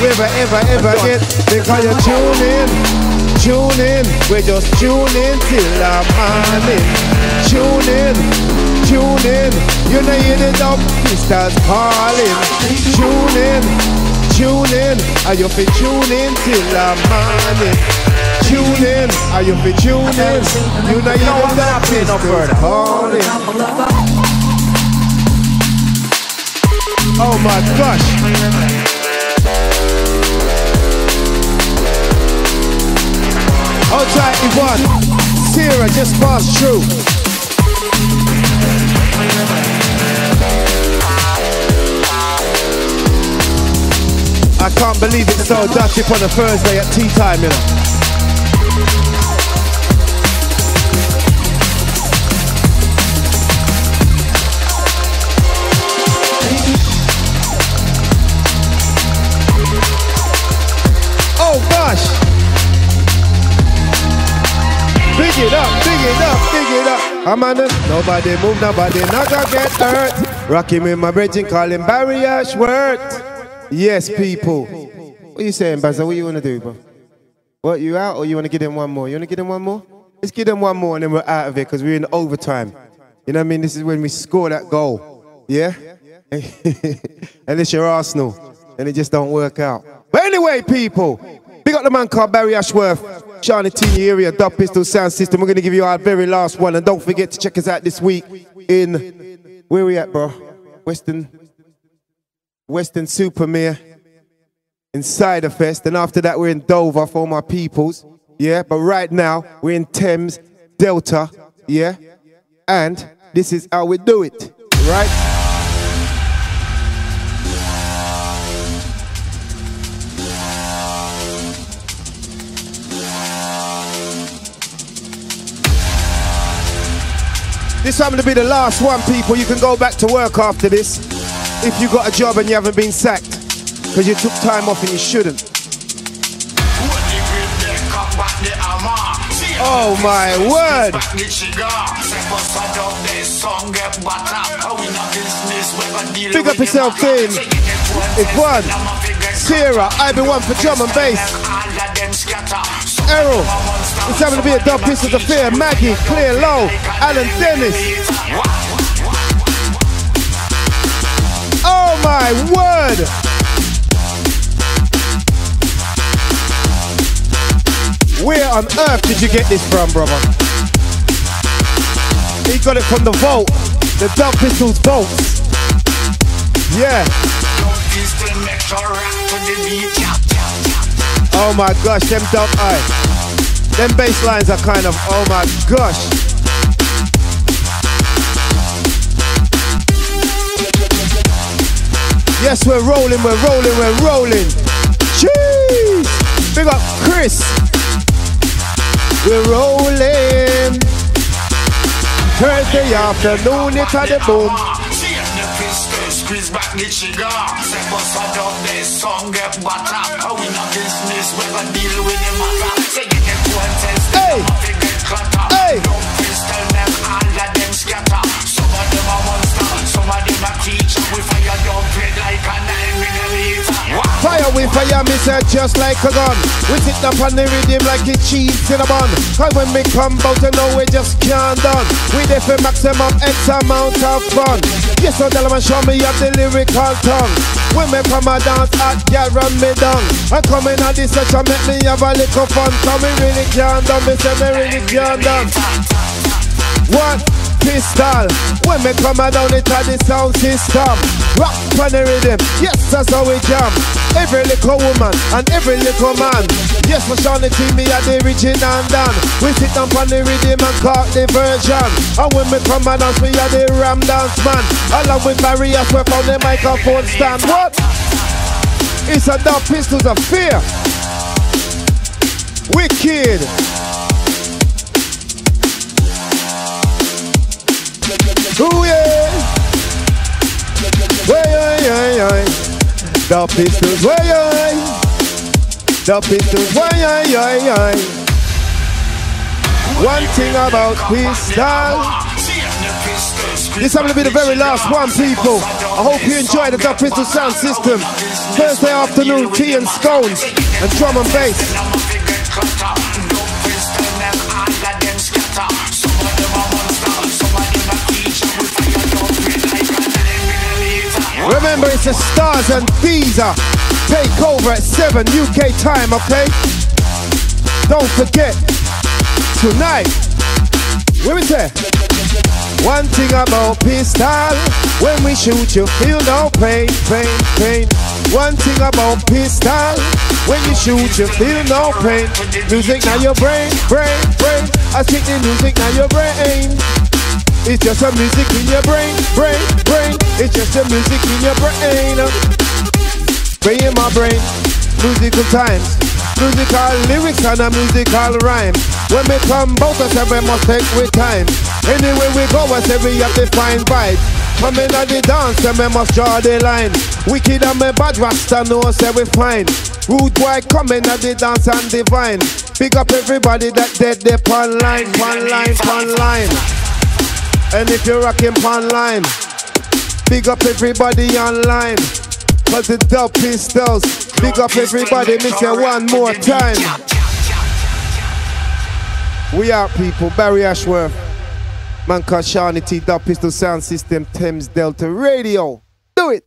Ever, ever, ever get because you tune in, tune in. We just tune in till the morning. Tune in, tune in. You know you the dumb sisters calling. Tune in, tune in. Are you fi tune in till the morning? Tune in, are you fi tune in? You know you the dumb sisters calling. Oh my gosh. Outside Yvonne, Sarah just passed through. I can't believe it's so up on a Thursday at tea time, you know. Oh gosh! Big it up, big it up, big it up. I'm on it. Nobody move, nobody not gonna get hurt. Rocking with my bridging, calling Barry Ashworth. Yes, people. What are you saying, Bazza? What you wanna do, bro? What, you out or you wanna give them one more? You wanna give them one more? Let's give them one more and then we're out of it because we're in overtime. You know what I mean? This is when we score that goal. Yeah? Unless you're Arsenal, and it just don't work out. But anyway, people, big up the man called Barry Ashworth, Charlie Teeny area, Dub Pistol Sound System. We're gonna give you our very last one, and don't forget to check us out this week in where we at, bro? Western Weston-super-Mare in Cider Fest, and after that we're in Dover for my peoples. Yeah, but right now we're in Thames Delta. Yeah, and this is how we do it, right? This time to be the last one, people. You can go back to work after this if you got a job and you haven't been sacked because you took time off and you shouldn't. Oh my word! Big up yourself, team. It's one. Sarah, I've been one for drum and bass. Errol, it's having to be a dub piece of fear. Maggie, Clear Low, Alan Dennis. Oh my word! Where on earth did you get this from, brother? He got it from the vault, the Dub Pistols vault. Yeah. Oh my gosh, them dub eye. Them bass lines are kind of, oh my gosh. Yes, we're rolling, we're rolling, we're rolling. Jeez! Big up Chris. We're rolling. Thursday afternoon, it's at the boom. Squeeze back the trigger Say bust dub this song get butter we not business We gon' deal with the matter Say with fire, me say just like a gun. We sit up on the rhythm like it's cheese in a bun. Cause when we come out, you know we just can't done. We there for maximum X amount of fun. Yes, so tell them and show me up the lyrical tongue. When me come a dance, hot girl run me down. I come in at this session, make me have a little fun. Cause me really can't done, me say me really can't done. What? Pistol, when me come down at the sound system. Rock on the rhythm, yes that's how we jam. Every little woman and every little man. Yes for Sean the team me at the original Dan. We sit down on the rhythm and call the version. And when me come a dance we at the ram dance man. Along with barriers we found the microphone stand. What? It's a dub pistols of fear. Wicked Ooh yeah. Way ay ay ay. The pistols way ay. The pistols way ay ay ay. One thing about pistol. This time will be the very last one, people. I hope you enjoy the Dub Pistol sound system. Thursday afternoon, tea and scones, and drum and bass. Remember, it's the Stars and Visa. Take over at 7 UK time, okay? Don't forget, tonight, where is it? One thing about pistol, when we shoot you feel no pain, pain, pain. One thing about pistol, when you shoot you feel no pain. Music now your brain, brain, brain. I think the music now your brain. It's just a music in your brain, brain, brain. It's just a music in your brain. Brain in my brain, musical times, musical lyrics and a musical rhyme. When we come both us, we must take with time. Anyway we go, I say we have to find vibes. Coming at the dance, and we must draw the line. Wicked and me bad rasta know say we fine. Rude boy coming at the dance and divine. Pick up everybody that dead they pon line, pon line, pon line. And if you're rocking pon line, big up everybody online. Cause the dub pistols, big up everybody, me say one more time. We out people, Barry Ashworth. Man called Seanie T, Dub Pistol Sound System, Thames Delta Radio. Do it!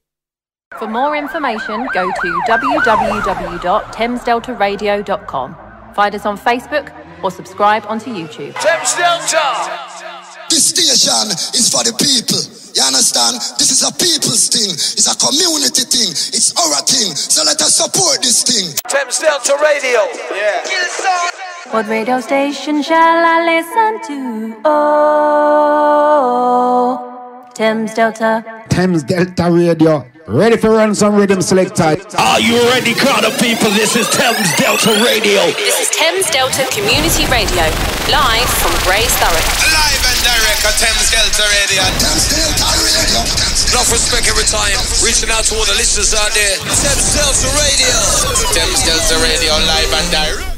For more information, go to www.thamesdeltaradio.com. Find us on Facebook or subscribe onto YouTube. Thames Delta. This station is for the people. You understand? This is a people's thing. It's a community thing. It's our thing. So let us support this thing. Thames Delta Radio. Yeah. What radio station shall I listen to? Oh, Thames Delta. Thames Delta Radio. Ready for run some rhythm selector. Are you ready, crowd of people? This is Thames Delta Radio. This is Thames Delta Community Radio, live from Grays Thurrock. Live and direct at Thames Delta Radio. Thames Delta Radio. Enough respect every time. Reaching out to all the listeners out there. Thames Delta Radio. Thames Delta Radio, live and direct.